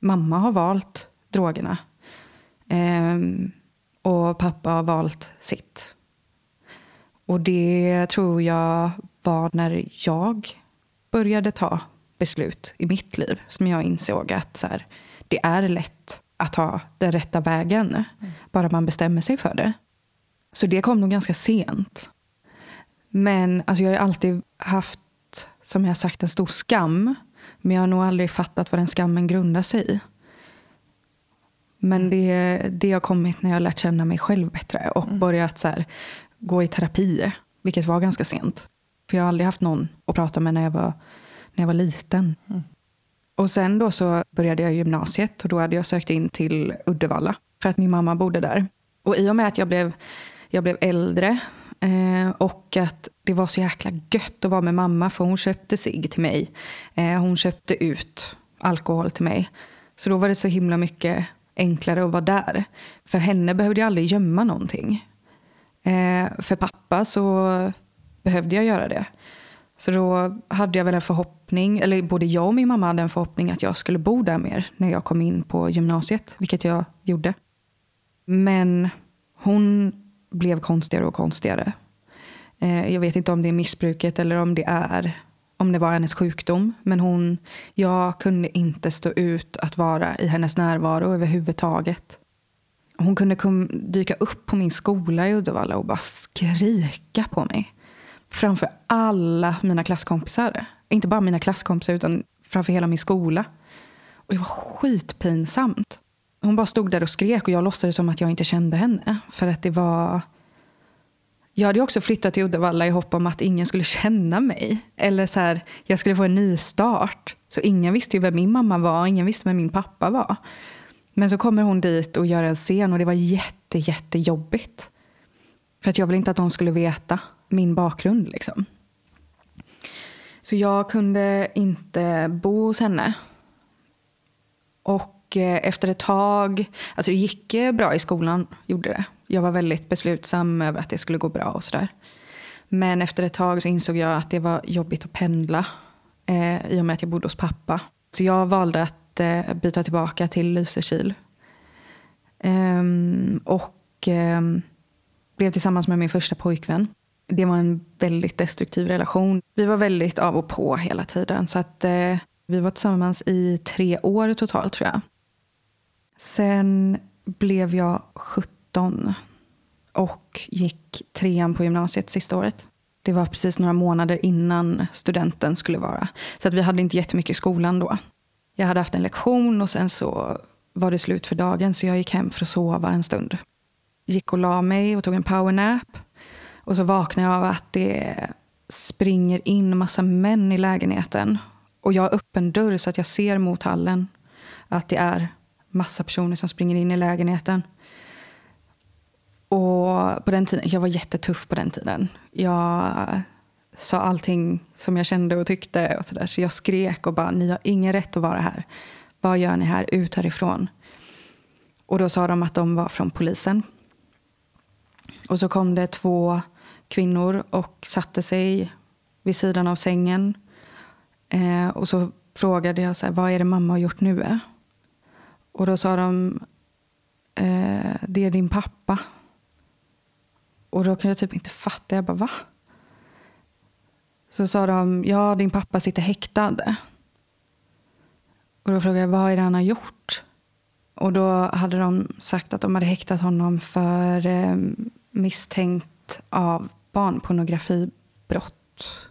Speaker 2: Mamma har valt drogerna. Eh, och pappa har valt sitt. Och det tror jag var när jag började ta beslut i mitt liv som jag insåg att så här, det är lätt att ta den rätta vägen. Mm. Bara man bestämmer sig för det. Så det kom nog ganska sent. Men alltså jag har alltid haft, som jag sagt, en stor skam. Men jag har nog aldrig fattat vad den skammen grundar sig i. Men det, det har kommit när jag har lärt känna mig själv bättre och mm. börjat så här, gå i terapi, vilket var ganska sent. För jag har aldrig haft någon att prata med när jag var, när jag var liten. Mm. Och sen då så började jag gymnasiet och då hade jag sökt in till Uddevalla för att min mamma bodde där. Och i och med att jag blev, jag blev äldre eh, och att det var så jäkla gött att vara med mamma för hon köpte sig till mig. Eh, hon köpte ut alkohol till mig. Så då var det så himla mycket enklare att vara där. För henne behövde jag aldrig gömma någonting. Eh, för pappa så behövde jag göra det. Så då hade jag väl en förhoppning, eller både jag och min mamma hade en förhoppning att jag skulle bo där mer när jag kom in på gymnasiet, vilket jag gjorde. Men hon blev konstigare och konstigare. Eh, jag vet inte om det är missbruket eller om det är om det var hennes sjukdom. Men hon, jag kunde inte stå ut att vara i hennes närvaro överhuvudtaget. Hon kunde kom, dyka upp på min skola i Uddevalla och bara skrika på mig. Framför alla mina klasskompisar. Inte bara mina klasskompisar utan framför hela min skola. Och det var skitpinsamt. Hon bara stod där och skrek och jag låtsades som att jag inte kände henne. För att det var... Jag hade också flyttat till Uddevalla i hopp om att ingen skulle känna mig. Eller så här, jag skulle få en ny start. Så ingen visste ju vem min mamma var, ingen visste vem min pappa var. Men så kommer hon dit och gör en scen och det var jätte, jättejobbigt. För att jag ville inte att de skulle veta min bakgrund. Liksom. Så jag kunde inte bo hos henne. Och eh, efter ett tag, alltså det gick eh, bra i skolan, gjorde det. Jag var väldigt beslutsam över att det skulle gå bra och sådär. Men efter ett tag så insåg jag att det var jobbigt att pendla eh, i och med att jag bodde hos pappa. Så jag valde att eh, byta tillbaka till Lysekil. Ehm, och ehm, blev tillsammans med min första pojkvän. Det var en väldigt destruktiv relation. Vi var väldigt av och på hela tiden. Så att eh, vi var tillsammans i tre år totalt tror jag. Sen blev jag 17 och gick trean på gymnasiet sista året. Det var precis några månader innan studenten skulle vara. Så att vi hade inte jättemycket i skolan då. Jag hade haft en lektion och sen så var det slut för dagen så jag gick hem för att sova en stund. Gick och la mig och tog en powernap. Och så vaknade jag av att det springer in massa män i lägenheten. Och jag har öppen dörr så att jag ser mot hallen att det är massa personer som springer in i lägenheten. Och på den tiden, jag var jättetuff på den tiden. Jag sa allting som jag kände och tyckte. Och så, där. så jag skrek och bara, ni har ingen rätt att vara här. Vad gör ni här? Ut härifrån. Och då sa de att de var från polisen. Och så kom det två kvinnor och satte sig vid sidan av sängen. Eh, och så frågade jag så här, vad är det mamma har gjort nu? Eh? Och då sa de, eh, det är din pappa. Och då kunde jag typ inte fatta. Jag bara, va? Så sa de, ja din pappa sitter häktad. Och då frågade jag, vad är det han har gjort? Och då hade de sagt att de hade häktat honom för eh, misstänkt av barnpornografibrott.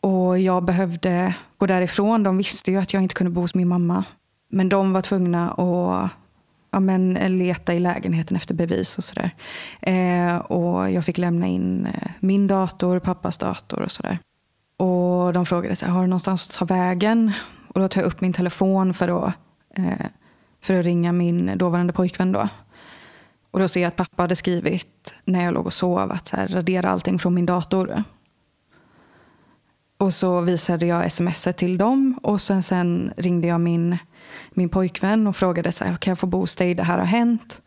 Speaker 2: Och jag behövde gå därifrån. De visste ju att jag inte kunde bo hos min mamma. Men de var tvungna att ja, men, eh, leta i lägenheten efter bevis och sådär. Eh, och jag fick lämna in eh, min dator, pappas dator och sådär. Och de frågade så här, har du någonstans att ta vägen? Och då tar jag upp min telefon för att, eh, för att ringa min dåvarande pojkvän då. Och då ser jag att pappa hade skrivit när jag låg och sov att så här, radera allting från min dator. Och så visade jag sms till dem och sen, sen ringde jag min, min pojkvän och frågade så här, kan jag få bo hos dig, det här har hänt.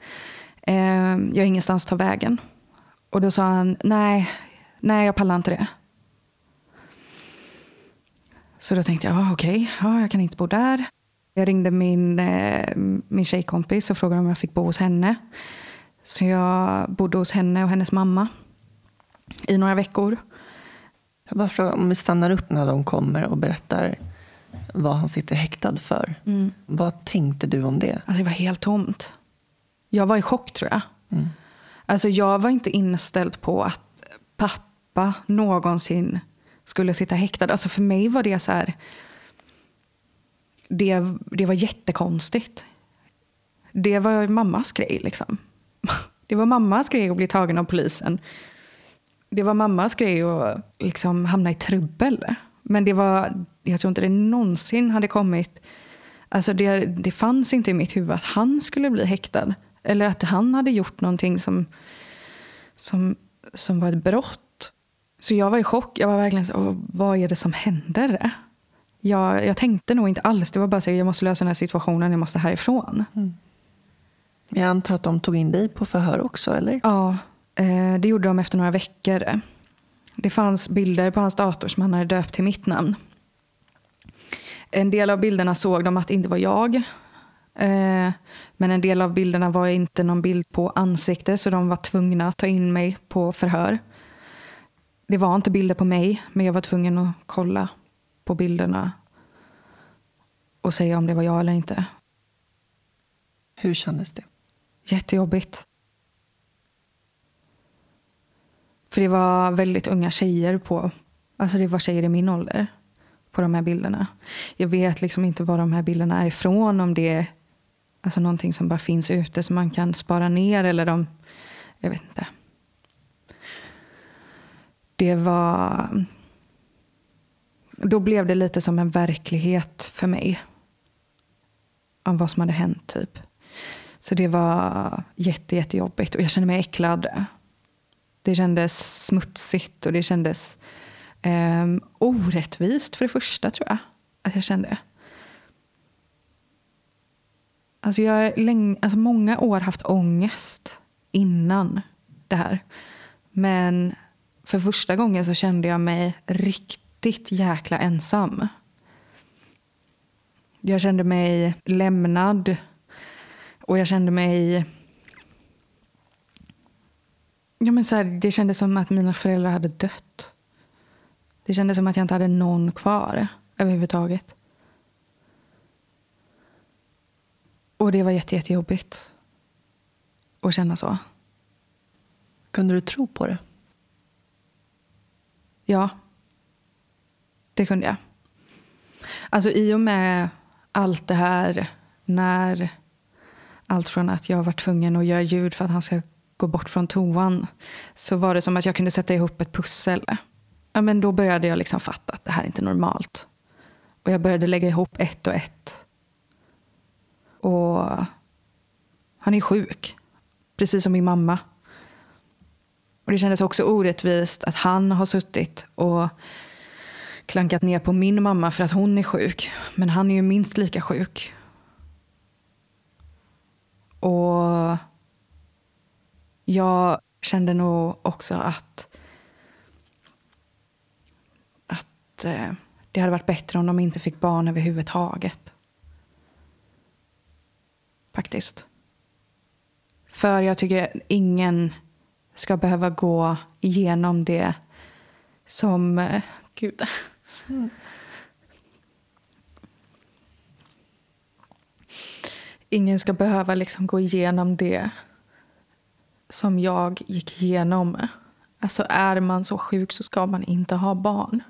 Speaker 2: Eh, jag har ingenstans att ta vägen. Och då sa han, nej, nej jag pallar inte det. Så då tänkte jag, ah, okej, okay, ja, jag kan inte bo där. Jag ringde min, eh, min tjejkompis och frågade om jag fick bo hos henne. Så jag bodde hos henne och hennes mamma i några veckor.
Speaker 1: Varför, om vi stannar upp när de kommer och berättar vad han sitter häktad för. Mm. Vad tänkte du om det?
Speaker 2: Alltså det var helt tomt. Jag var i chock tror jag. Mm. Alltså jag var inte inställd på att pappa någonsin skulle sitta häktad. Alltså för mig var det så här. Det, det var jättekonstigt. Det var mammas grej liksom. Det var mammas grej att bli tagen av polisen. Det var mammas grej att liksom hamna i trubbel. Men det var, jag tror inte det någonsin hade kommit, alltså det, det fanns inte i mitt huvud att han skulle bli häktad. Eller att han hade gjort någonting som, som, som var ett brott. Så jag var i chock. Jag var verkligen så, vad är det som händer? Jag, jag tänkte nog inte alls. Det var bara så jag måste lösa den här situationen, jag måste härifrån. Mm.
Speaker 1: Jag antar att de tog in dig på förhör också, eller?
Speaker 2: Ja, eh, det gjorde de efter några veckor. Det fanns bilder på hans dator som han hade döpt till mitt namn. En del av bilderna såg de att det inte var jag. Eh, men en del av bilderna var inte någon bild på ansikte så de var tvungna att ta in mig på förhör. Det var inte bilder på mig men jag var tvungen att kolla på bilderna och säga om det var jag eller inte.
Speaker 1: Hur kändes det?
Speaker 2: Jättejobbigt. För det var väldigt unga tjejer på, alltså det var tjejer i min ålder på de här bilderna. Jag vet liksom inte var de här bilderna är ifrån, om det är alltså någonting som bara finns ute som man kan spara ner eller om, jag vet inte. Det var, då blev det lite som en verklighet för mig. Om vad som hade hänt typ. Så det var jätte, jättejobbigt och jag kände mig äcklad. Det kändes smutsigt och det kändes eh, orättvist för det första tror jag. Att jag kände. Alltså jag har länge, alltså många år haft ångest innan det här. Men för första gången så kände jag mig riktigt jäkla ensam. Jag kände mig lämnad. Och jag kände mig... Ja, men så här, det kändes som att mina föräldrar hade dött. Det kändes som att jag inte hade någon kvar överhuvudtaget. Och det var jätte, jättejobbigt att känna så.
Speaker 1: Kunde du tro på det?
Speaker 2: Ja, det kunde jag. Alltså i och med allt det här när allt från att jag var tvungen att göra ljud för att han ska gå bort från toan så var det som att jag kunde sätta ihop ett pussel. Ja, men då började jag liksom fatta att det här är inte normalt. Och jag började lägga ihop ett och ett. Och han är sjuk, precis som min mamma. Och Det kändes också orättvist att han har suttit och klankat ner på min mamma för att hon är sjuk. Men han är ju minst lika sjuk. Och jag kände nog också att, att eh, det hade varit bättre om de inte fick barn överhuvudtaget. Faktiskt. För jag tycker ingen ska behöva gå igenom det som... Eh, gud. Mm. Ingen ska behöva liksom gå igenom det som jag gick igenom. Alltså är man så sjuk så ska man inte ha barn.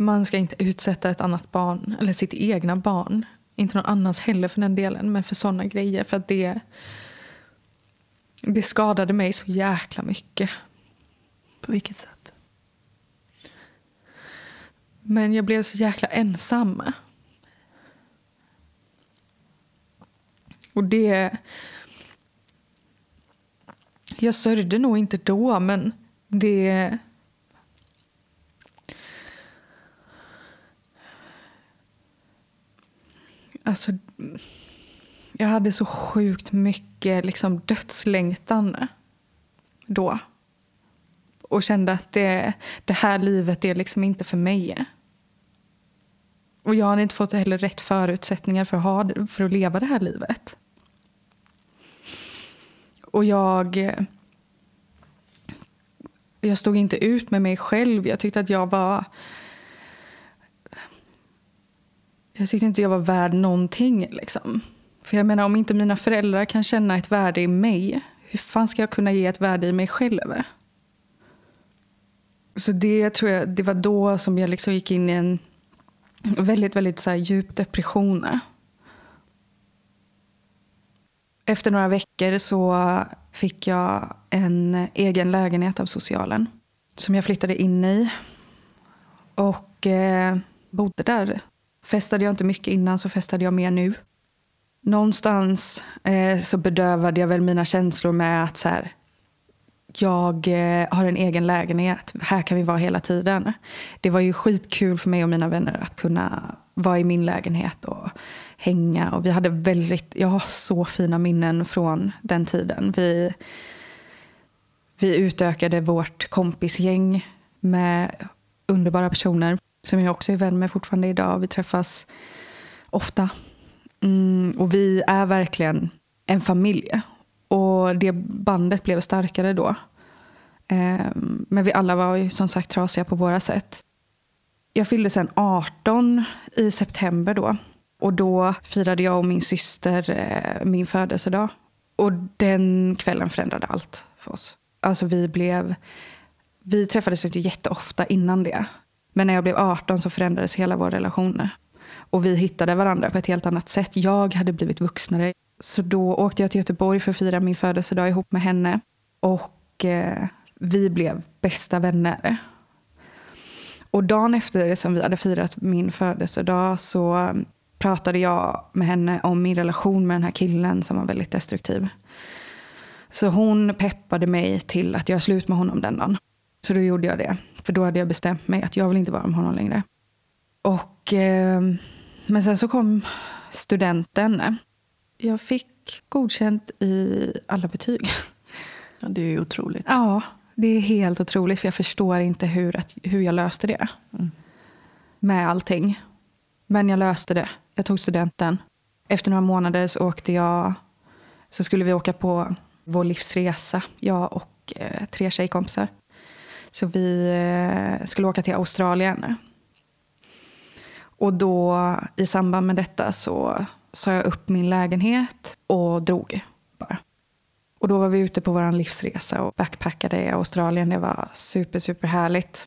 Speaker 2: Man ska inte utsätta ett annat barn, eller sitt egna barn, inte någon annans heller för den delen, men för sådana grejer. För att det, det skadade mig så jäkla mycket.
Speaker 1: På vilket sätt?
Speaker 2: Men jag blev så jäkla ensam. Och det... Jag sörjde nog inte då, men det... Alltså, jag hade så sjukt mycket liksom, dödslängtan då. Och kände att det, det här livet är liksom inte för mig. Och jag hade inte fått heller rätt förutsättningar för att, ha, för att leva det här livet. Och jag... Jag stod inte ut med mig själv. Jag tyckte att jag var... Jag tyckte inte jag var värd någonting. Liksom. För jag menar, om inte mina föräldrar kan känna ett värde i mig, hur fan ska jag kunna ge ett värde i mig själv? Så det tror jag, det var då som jag liksom gick in i en väldigt, väldigt så djup depression. Efter några veckor så fick jag en egen lägenhet av socialen som jag flyttade in i. Och eh, bodde där. Festade jag inte mycket innan så festade jag mer nu. Någonstans eh, så bedövade jag väl mina känslor med att så här, jag eh, har en egen lägenhet. Här kan vi vara hela tiden. Det var ju skitkul för mig och mina vänner att kunna vara i min lägenhet och hänga. Och vi hade väldigt, jag har så fina minnen från den tiden. Vi, Vi utökade vårt kompisgäng med underbara personer som jag också är vän med fortfarande idag. Vi träffas ofta. Mm, och vi är verkligen en familj. Och det bandet blev starkare då. Eh, men vi alla var ju som sagt trasiga på våra sätt. Jag fyllde sen 18 i september då. Och då firade jag och min syster eh, min födelsedag. Och den kvällen förändrade allt för oss. Alltså vi blev... Vi träffades inte jätteofta innan det. Men när jag blev 18 så förändrades hela vår relation. Och vi hittade varandra på ett helt annat sätt. Jag hade blivit vuxnare. Så då åkte jag till Göteborg för att fira min födelsedag ihop med henne. Och eh, vi blev bästa vänner. Och dagen efter som vi hade firat min födelsedag så mm, pratade jag med henne om min relation med den här killen som var väldigt destruktiv. Så hon peppade mig till att göra slut med honom den dagen. Så då gjorde jag det. För då hade jag bestämt mig att jag vill inte vara med honom längre. Och, eh, men sen så kom studenten. Jag fick godkänt i alla betyg.
Speaker 1: Ja, det är ju otroligt.
Speaker 2: Ja, det är helt otroligt. För jag förstår inte hur, att, hur jag löste det. Mm. Med allting. Men jag löste det. Jag tog studenten. Efter några månader så åkte jag, så skulle vi åka på vår livsresa, jag och eh, tre tjejkompisar. Så vi eh, skulle åka till Australien. Och då i samband med detta så sa jag upp min lägenhet och drog bara. Och då var vi ute på vår livsresa och backpackade i Australien. Det var super, super härligt.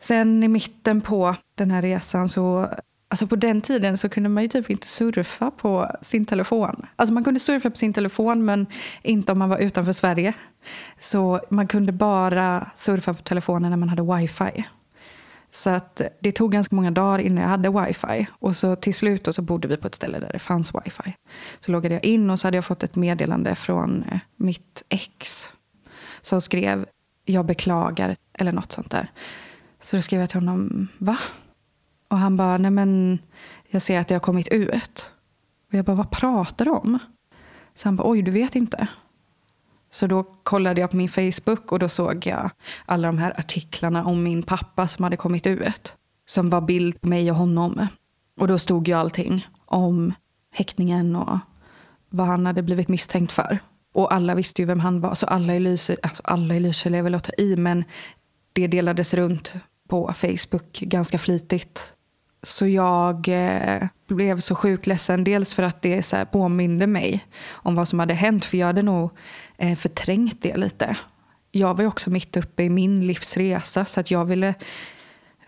Speaker 2: Sen i mitten på den här resan så Alltså på den tiden så kunde man ju typ inte surfa på sin telefon. Alltså man kunde surfa på sin telefon men inte om man var utanför Sverige. Så man kunde bara surfa på telefonen när man hade wifi. Så att det tog ganska många dagar innan jag hade wifi. Och så till slut så bodde vi på ett ställe där det fanns wifi. Så loggade jag in och så hade jag fått ett meddelande från eh, mitt ex. Som skrev jag beklagar eller något sånt där. Så då skrev jag till honom, va? Och han bara, nej men jag ser att det har kommit ut. Och jag bara, vad pratar du om? Så han bara, oj du vet inte. Så då kollade jag på min Facebook och då såg jag alla de här artiklarna om min pappa som hade kommit ut. Som var bild på mig och honom. Och då stod ju allting om häktningen och vad han hade blivit misstänkt för. Och alla visste ju vem han var. Så alla i Lysekil, alltså alla i Lysekil är väl att ta i, men det delades runt på Facebook ganska flitigt. Så jag eh, blev så sjukt ledsen. Dels för att det så här, påminde mig om vad som hade hänt. För jag hade nog eh, förträngt det lite. Jag var ju också mitt uppe i min livsresa. Så att jag ville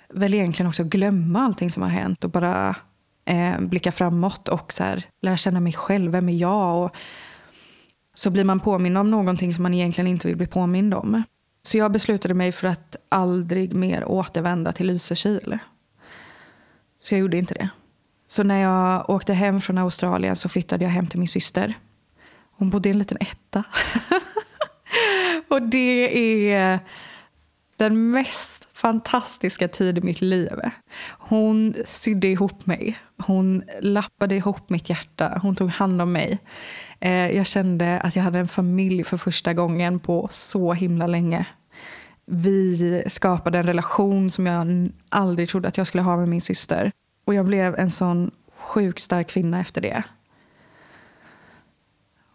Speaker 2: väl egentligen också glömma allting som har hänt. Och bara eh, blicka framåt och så här, lära känna mig själv. Vem är jag? Och så blir man påmind om någonting som man egentligen inte vill bli påmind om. Så jag beslutade mig för att aldrig mer återvända till Lysekil. Så jag gjorde inte det. Så när jag åkte hem från Australien så flyttade jag hem till min syster. Hon bodde i en liten etta. och det är den mest fantastiska tid i mitt liv. Hon sydde ihop mig. Hon lappade ihop mitt hjärta. Hon tog hand om mig. Eh, jag kände att jag hade en familj för första gången på så himla länge. Vi skapade en relation som jag aldrig trodde att jag skulle ha med min syster. Och jag blev en sån sjukt stark kvinna efter det.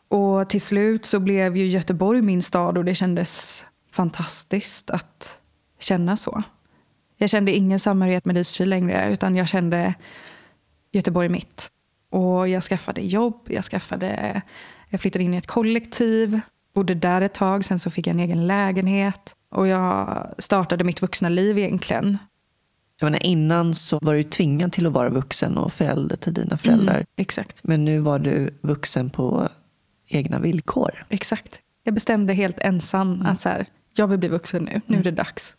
Speaker 2: Och till slut så blev ju Göteborg min stad och det kändes fantastiskt att känna så. Jag kände ingen samhörighet med Lysekil längre utan jag kände Göteborg mitt. Och jag skaffade jobb, jag, skaffade, jag flyttade in i ett kollektiv, bodde där ett tag, sen så fick jag en egen lägenhet. Och jag startade mitt vuxna liv egentligen.
Speaker 1: Jag menar, innan så var du tvingad till att vara vuxen och förälder till dina föräldrar. Mm,
Speaker 2: exakt.
Speaker 1: Men nu var du vuxen på egna villkor.
Speaker 2: Exakt. Jag bestämde helt ensam mm. att så här, jag vill bli vuxen nu. Nu är det mm. dags.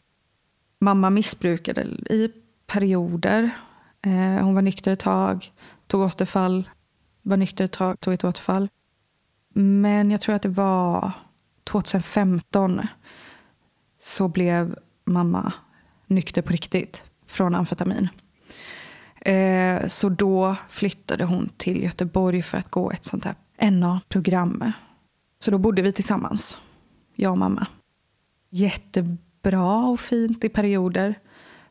Speaker 2: Mamma missbrukade i perioder. Eh, hon var nykter ett tag, tog återfall. Var nykter ett tag, tog ett återfall. Men jag tror att det var 2015 så blev mamma nykter på riktigt från amfetamin. Eh, så då flyttade hon till Göteborg för att gå ett sånt här NA-program. Så då bodde vi tillsammans, jag och mamma. jättebra och fint i perioder.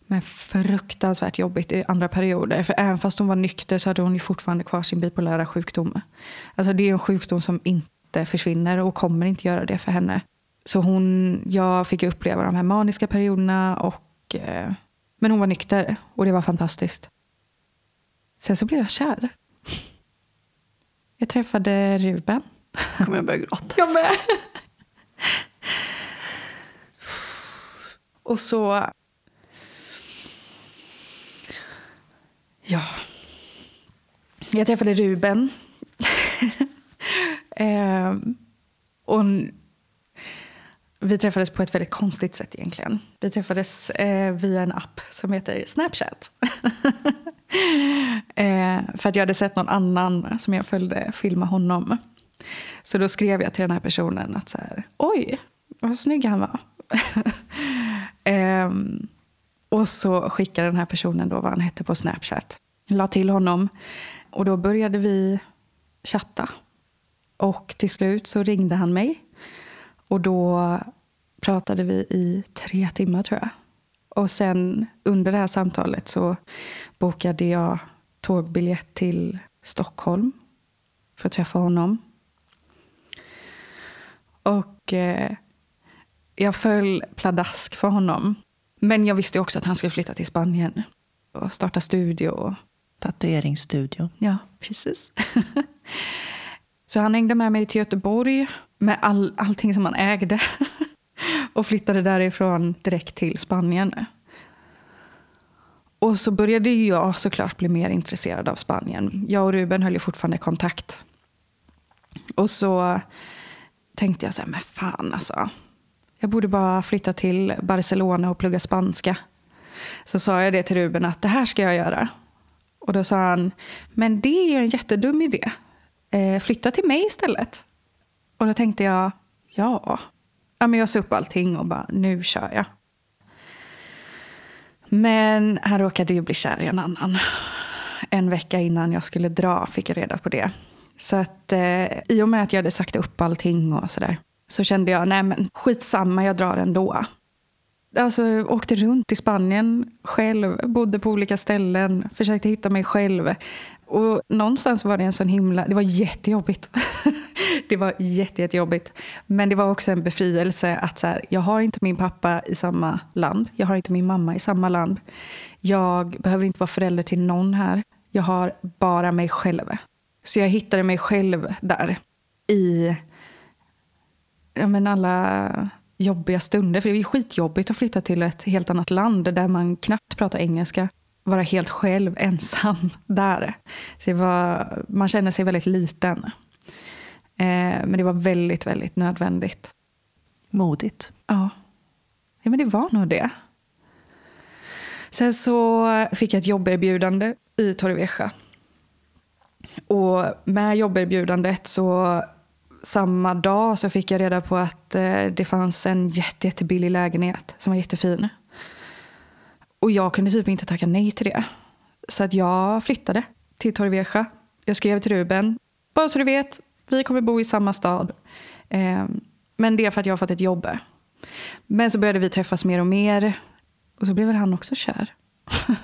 Speaker 2: Men fruktansvärt jobbigt i andra perioder. För även fast hon var nykter så hade hon ju fortfarande kvar sin bipolära sjukdom. Alltså det är en sjukdom som inte försvinner och kommer inte göra det för henne. Så hon, jag fick uppleva de här maniska perioderna. Och, eh, men hon var nykter och det var fantastiskt. Sen så blev jag kär. Jag träffade Ruben.
Speaker 1: kommer jag börja gråta.
Speaker 2: Jag med. Och så... Ja. Jag träffade Ruben. eh, och vi träffades på ett väldigt konstigt sätt egentligen. Vi träffades eh, via en app som heter Snapchat. eh, för att jag hade sett någon annan som jag följde filma honom. Så då skrev jag till den här personen att så här, oj, vad snygg han var. eh, och så skickade den här personen då vad han hette på Snapchat. La till honom. Och då började vi chatta. Och till slut så ringde han mig. Och då pratade vi i tre timmar tror jag. Och sen under det här samtalet så bokade jag tågbiljett till Stockholm för att träffa honom. Och eh, jag föll pladask för honom. Men jag visste också att han skulle flytta till Spanien och starta studio.
Speaker 1: Tatueringsstudio.
Speaker 2: Ja, precis. Så han hängde med mig till Göteborg med all, allting som han ägde. och flyttade därifrån direkt till Spanien. Och så började jag såklart bli mer intresserad av Spanien. Jag och Ruben höll ju fortfarande kontakt. Och så tänkte jag så här, men fan alltså. Jag borde bara flytta till Barcelona och plugga spanska. Så sa jag det till Ruben att det här ska jag göra. Och då sa han, men det är ju en jättedum idé. Eh, flytta till mig istället. Och då tänkte jag, ja. ja men jag sa upp allting och bara, nu kör jag. Men han råkade ju bli kär i en annan. En vecka innan jag skulle dra fick jag reda på det. Så att eh, i och med att jag hade sagt upp allting och sådär. Så kände jag, nej men skitsamma, jag drar ändå. Alltså åkte runt i Spanien själv, bodde på olika ställen, försökte hitta mig själv. Och någonstans var det en sån himla, det var jättejobbigt. det var jätte, jättejobbigt. Men det var också en befrielse att så här, jag har inte min pappa i samma land. Jag har inte min mamma i samma land. Jag behöver inte vara förälder till någon här. Jag har bara mig själv. Så jag hittade mig själv där. I ja, men alla jobbiga stunder. För det är skitjobbigt att flytta till ett helt annat land där man knappt pratar engelska. Vara helt själv, ensam där. Så var, man känner sig väldigt liten. Eh, men det var väldigt, väldigt nödvändigt.
Speaker 1: Modigt.
Speaker 2: Ja. ja, men det var nog det. Sen så fick jag ett jobberbjudande i Torrevieja. Och med jobberbjudandet så samma dag så fick jag reda på att eh, det fanns en jätte, jättebillig lägenhet som var jättefin. Och jag kunde typ inte tacka nej till det. Så att jag flyttade till Torrevieja. Jag skrev till Ruben. Bara så du vet, vi kommer bo i samma stad. Eh, men det är för att jag har fått ett jobb. Men så började vi träffas mer och mer. Och så blev väl han också kär.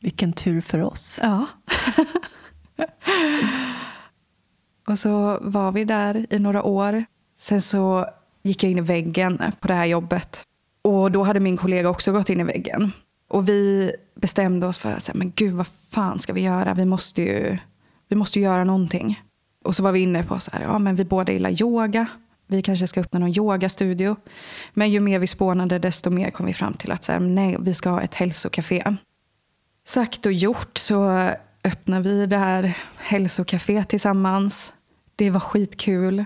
Speaker 1: Vilken tur för oss.
Speaker 2: Ja. och så var vi där i några år. Sen så gick jag in i väggen på det här jobbet. Och då hade min kollega också gått in i väggen. Och vi bestämde oss för att men gud vad fan ska vi göra? Vi måste ju, vi måste göra någonting. Och så var vi inne på så här, ja men vi båda gillar yoga. Vi kanske ska öppna någon yogastudio. Men ju mer vi spånade desto mer kom vi fram till att så här, nej, vi ska ha ett hälsokafé. Sagt och gjort så öppnade vi det här hälsokaféet tillsammans. Det var skitkul.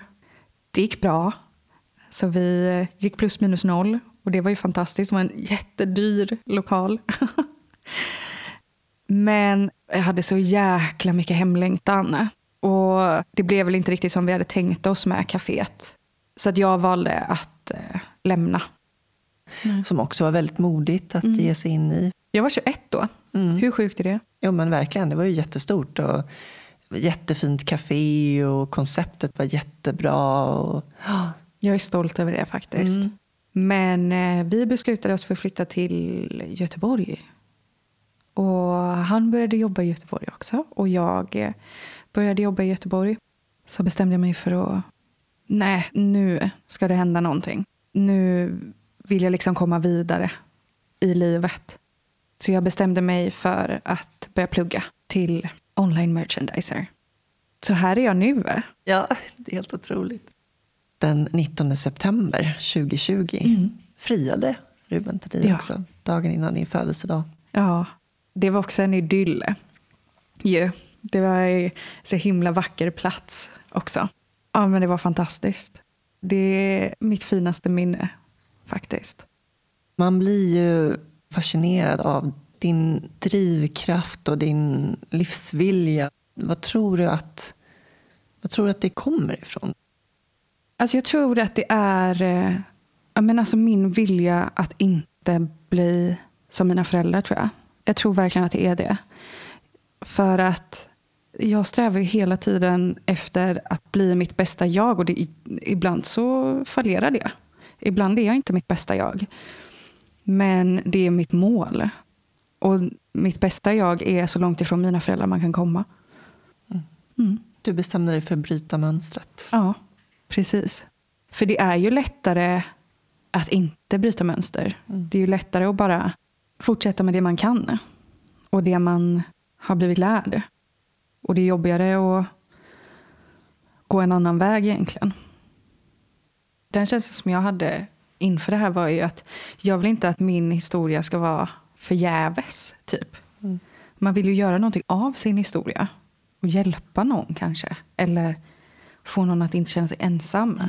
Speaker 2: Det gick bra. Så vi gick plus minus noll. Och det var ju fantastiskt. Det var en jättedyr lokal. Men jag hade så jäkla mycket hemlängtan. Och det blev väl inte riktigt som vi hade tänkt oss med kaféet. Så att jag valde att eh, lämna.
Speaker 1: Mm. Som också var väldigt modigt att mm. ge sig in i.
Speaker 2: Jag var 21 då. Mm. Hur sjukt är det?
Speaker 1: Jo men verkligen, det var ju jättestort. Och jättefint café och konceptet var jättebra. Och,
Speaker 2: Jag är stolt över det faktiskt.
Speaker 1: Mm.
Speaker 2: Men eh, vi beslutade oss för att flytta till Göteborg. Och han började jobba i Göteborg också. Och jag eh, började jobba i Göteborg. Så bestämde jag mig för att, nej, nu ska det hända någonting. Nu vill jag liksom komma vidare i livet. Så jag bestämde mig för att börja plugga till online merchandiser. Så här är jag nu. Eh.
Speaker 1: Ja, det är helt otroligt. Den 19 september 2020
Speaker 2: Mm.
Speaker 1: friade Ruben dig
Speaker 2: Ja.
Speaker 1: också. Dagen innan din födelsedag.
Speaker 2: Ja, det var också en idyll. Ju. Det var en så himla vacker plats också. Ja, men det var fantastiskt. Det är mitt finaste minne faktiskt.
Speaker 1: Man blir ju fascinerad av din drivkraft och din livsvilja. Vad tror du att, vad tror du att det kommer ifrån?
Speaker 2: Alltså jag tror att det är eh, men alltså min vilja att inte bli som mina föräldrar tror jag. Jag tror verkligen att det är det. För att jag strävar ju hela tiden efter att bli mitt bästa jag och det, ibland så fallerar det. Ibland är jag inte mitt bästa jag. Men det är mitt mål. Och mitt bästa jag är så långt ifrån mina föräldrar man kan komma. Mm.
Speaker 1: Du bestämde dig för att bryta mönstret.
Speaker 2: Ja, precis. För det är ju lättare att inte bryta mönster.
Speaker 1: Mm.
Speaker 2: Det är ju lättare att bara fortsätta med det man kan. Och det man har blivit lärd. Och det är jobbigare att gå en annan väg egentligen. Den känslan som jag hade inför det här var ju att jag vill inte att min historia ska vara förgäves. Typ.
Speaker 1: Mm.
Speaker 2: Man vill ju göra någonting av sin historia. Och hjälpa någon kanske. Eller få någon att inte känna sig ensam.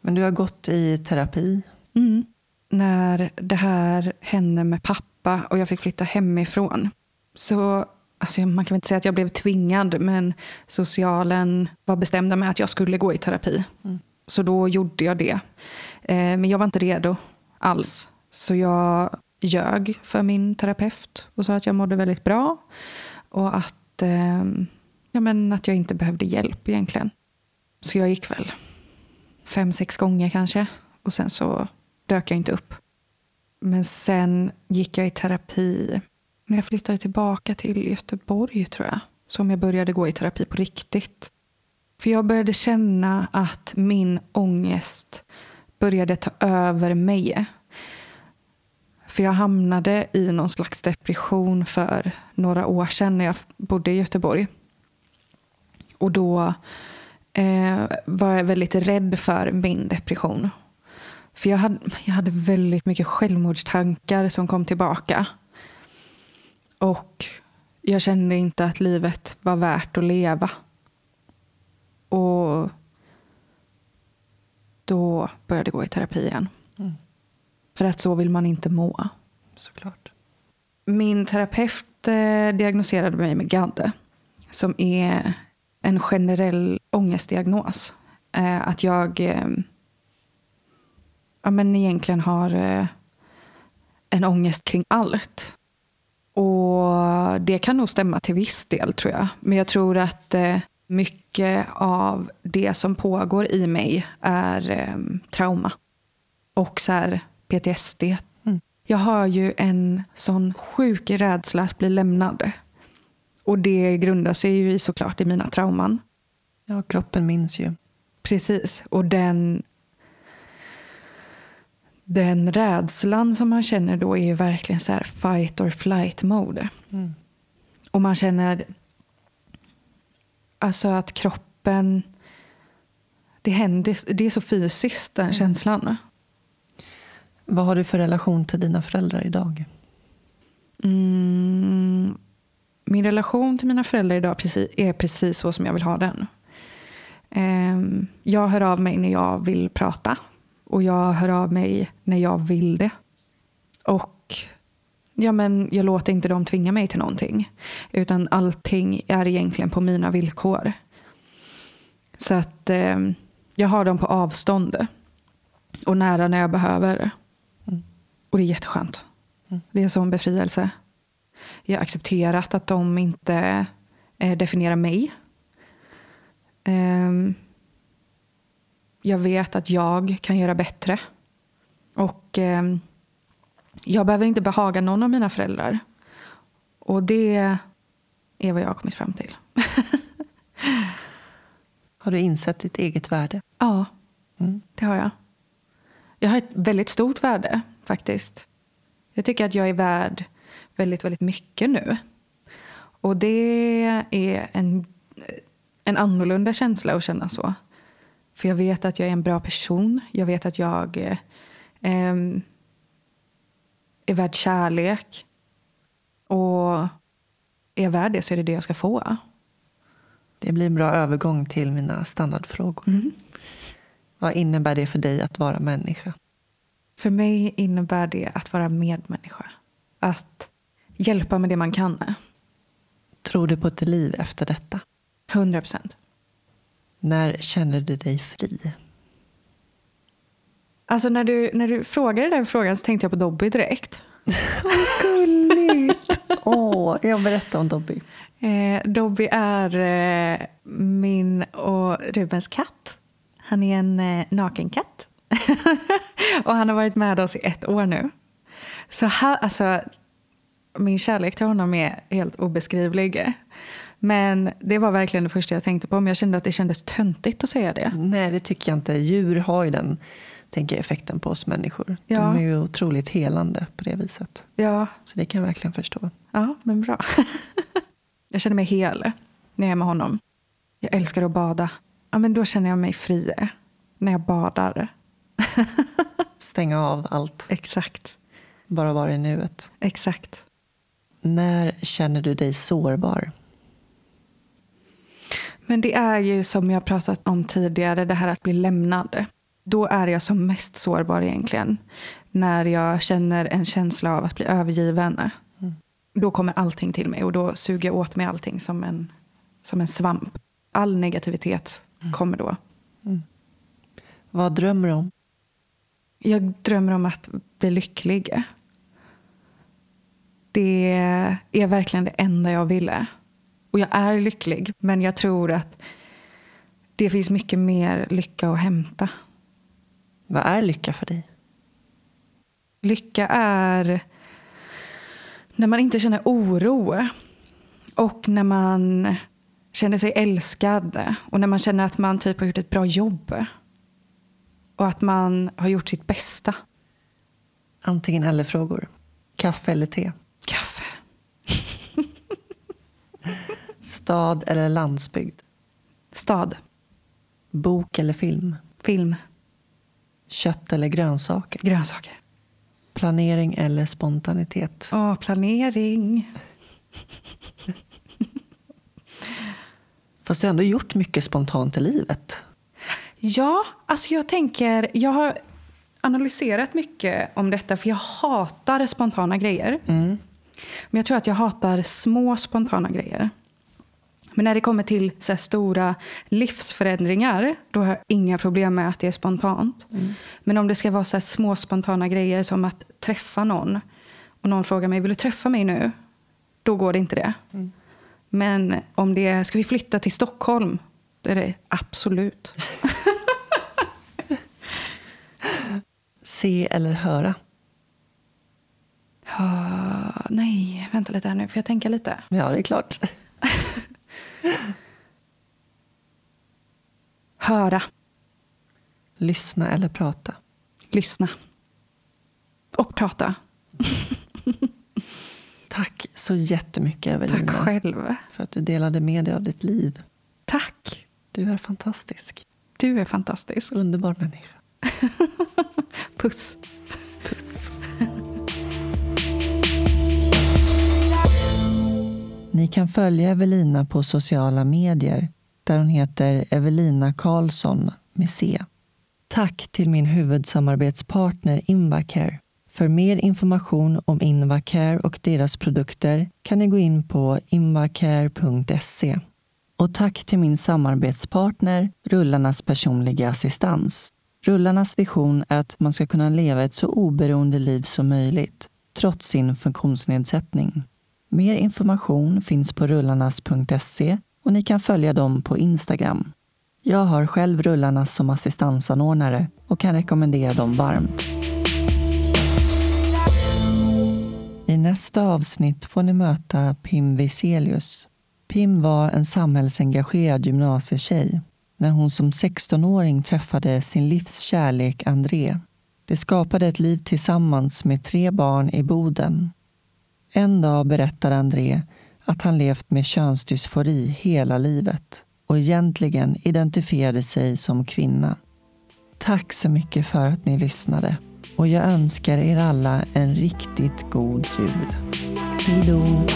Speaker 1: Men du har gått i terapi.
Speaker 2: Mm. När det här hände med pappa och jag fick flytta hemifrån. Så, alltså man kan väl inte säga att jag blev tvingad, men socialen var bestämda med att jag skulle gå i terapi.
Speaker 1: Mm.
Speaker 2: Så då gjorde jag det. Eh, men jag var inte redo alls. Så jag ljög för min terapeut och sa att jag mådde väldigt bra. Och att, eh, ja, men att jag inte behövde hjälp egentligen. Så jag gick väl fem, sex gånger kanske. Och sen så dök jag inte upp. Men sen gick jag i terapi när jag flyttade tillbaka till Göteborg tror jag. Som jag började gå i terapi på riktigt. För jag började känna att min ångest började ta över mig. För jag hamnade i någon slags depression för några år sedan när jag bodde i Göteborg. Och då eh, var jag väldigt rädd för min depression. För jag hade, jag hade väldigt mycket självmordstankar som kom tillbaka. Och jag kände inte att livet var värt att leva. Och då började jag gå i terapi igen.
Speaker 1: Mm.
Speaker 2: För att så vill man inte må.
Speaker 1: Såklart.
Speaker 2: Min terapeut eh, diagnoserade mig med GAD. Som är en generell ångestdiagnos. Eh, att jag eh, ja, men egentligen har eh, en ångest kring allt. Och det kan nog stämma till viss del tror jag. Men jag tror att eh, mycket av det som pågår i mig är eh, trauma. Och så här PTSD.
Speaker 1: Mm.
Speaker 2: Jag har ju en sån sjuk rädsla att bli lämnad. Och det grundar sig ju i såklart i mina trauman.
Speaker 1: Ja, kroppen minns ju.
Speaker 2: Precis. Och den, den rädslan som man känner då är ju verkligen så här fight or flight mode.
Speaker 1: Mm.
Speaker 2: Och man känner alltså att kroppen, det händer, det är så fysiskt den känslan.
Speaker 1: Vad har du för relation till dina föräldrar idag?
Speaker 2: Mm, min relation till mina föräldrar idag är precis så som jag vill ha den. Ehm, jag hör av mig när jag vill prata. Och jag hör av mig när jag vill det. Och ja, men jag låter inte dem tvinga mig till någonting. Utan allting är egentligen på mina villkor. Så att ehm, jag har dem på avstånd. Och nära när jag behöver.
Speaker 1: Mm.
Speaker 2: Och det är jätteskönt.
Speaker 1: Mm.
Speaker 2: Det är en sån befrielse. Jag har accepterat att de inte eh, definierar mig. Ehm, Jag vet att jag kan göra bättre. Och eh, jag behöver inte behaga någon av mina föräldrar. Och det är vad jag har kommit fram till.
Speaker 1: har du insett ditt eget värde?
Speaker 2: Ja, mm. det har jag. Jag har ett väldigt stort värde faktiskt. Jag tycker att jag är värd väldigt, väldigt mycket nu. Och det är en, en annorlunda känsla att känna så. För jag vet att jag är en bra person. Jag vet att jag eh, är värd kärlek. Och är jag värd det så är det det jag ska få.
Speaker 1: Det blir en bra övergång till mina standardfrågor. Mm. Vad innebär det för dig att vara människa?
Speaker 2: För mig innebär det att vara medmänniska. Att hjälpa med det man kan.
Speaker 1: Tror du på ett liv efter detta?
Speaker 2: 100 procent.
Speaker 1: När känner du dig fri?
Speaker 2: Alltså när du, när du frågade den frågan så tänkte jag på Dobby direkt.
Speaker 1: Vad gulligt! Åh, jag berättar om Dobby.
Speaker 2: Eh, Dobby är eh, min och Rubens katt. Han är en eh, nakenkatt. och han har varit med oss i ett år nu. Så här, alltså, min kärlek till honom är helt obeskrivlig. Men det var verkligen det första jag tänkte på. Men jag kände att det kändes töntigt att säga det.
Speaker 1: Nej, det tycker jag inte. Djur har ju den tänker effekten på oss människor. Ja. De är ju otroligt helande på det viset.
Speaker 2: Ja.
Speaker 1: Så det kan jag verkligen förstå.
Speaker 2: Ja, men bra. jag känner mig hel när jag är med honom. Jag älskar att bada. Ja, men då känner jag mig fri när jag badar.
Speaker 1: Stänga av allt.
Speaker 2: Exakt.
Speaker 1: Bara vara i nuet.
Speaker 2: Exakt.
Speaker 1: När känner du dig sårbar?
Speaker 2: Men det är ju som jag pratat om tidigare, det här att bli lämnad. Då är jag som mest sårbar egentligen. När jag känner en känsla av att bli övergiven. Mm. Då kommer allting till mig och då suger jag åt mig allting som en, som en svamp. All negativitet mm. kommer då. Mm.
Speaker 1: Vad drömmer du om?
Speaker 2: Jag drömmer om att bli lycklig. Det är verkligen det enda jag ville. Och jag är lycklig, men jag tror att det finns mycket mer lycka att hämta.
Speaker 1: Vad är lycka för dig?
Speaker 2: Lycka är när man inte känner oro. Och när man känner sig älskad. Och när man känner att man typ har gjort ett bra jobb. Och att man har gjort sitt bästa.
Speaker 1: Antingen eller frågor. Kaffe eller te?
Speaker 2: Kaffe.
Speaker 1: Stad eller landsbygd?
Speaker 2: Stad.
Speaker 1: Bok eller film?
Speaker 2: Film.
Speaker 1: Kött eller grönsaker?
Speaker 2: Grönsaker.
Speaker 1: Planering eller spontanitet?
Speaker 2: Åh, planering.
Speaker 1: Fast du har ändå gjort mycket spontant i livet.
Speaker 2: Ja, alltså jag tänker... Jag har analyserat mycket om detta för jag hatar spontana grejer. Mm. Men jag tror att jag hatar små spontana grejer. Men när det kommer till så stora livsförändringar, då har jag inga problem med att det är spontant. Mm. Men om det ska vara så små spontana grejer som att träffa någon och någon frågar mig, vill du träffa mig nu? Då går det inte det. Mm. Men om det är, ska vi flytta till Stockholm? Då är det absolut.
Speaker 1: Se eller höra?
Speaker 2: Uh, nej, vänta lite här nu. Får jag tänka lite?
Speaker 1: Ja, det är klart.
Speaker 2: Höra.
Speaker 1: Lyssna eller prata?
Speaker 2: Lyssna. Och prata.
Speaker 1: Tack så jättemycket Evelina.
Speaker 2: Tack själv.
Speaker 1: För att du delade med dig av ditt liv.
Speaker 2: Tack.
Speaker 1: Du är fantastisk.
Speaker 2: Du är fantastisk.
Speaker 1: Underbar människa.
Speaker 2: Puss.
Speaker 1: Puss. Ni kan följa Evelina på sociala medier där hon heter Evelina Karlsson med C. Tack till min huvudsamarbetspartner Invacare. För mer information om Invacare och deras produkter kan ni gå in på invacare.se. Och tack till min samarbetspartner Rullarnas personliga assistans. Rullarnas vision är att man ska kunna leva ett så oberoende liv som möjligt trots sin funktionsnedsättning. Mer information finns på rullarnas.se och ni kan följa dem på Instagram. Jag har själv rullarna som assistansanordnare och kan rekommendera dem varmt. I nästa avsnitt får ni möta Pim Wiselius. Pim var en samhällsengagerad gymnasietjej när hon som 16-åring träffade sin livs kärlek André. De skapade ett liv tillsammans med tre barn i Boden. En dag berättade André att han levt med könsdysfori hela livet och egentligen identifierade sig som kvinna. Tack så mycket för att ni lyssnade och jag önskar er alla en riktigt god jul. Hej då!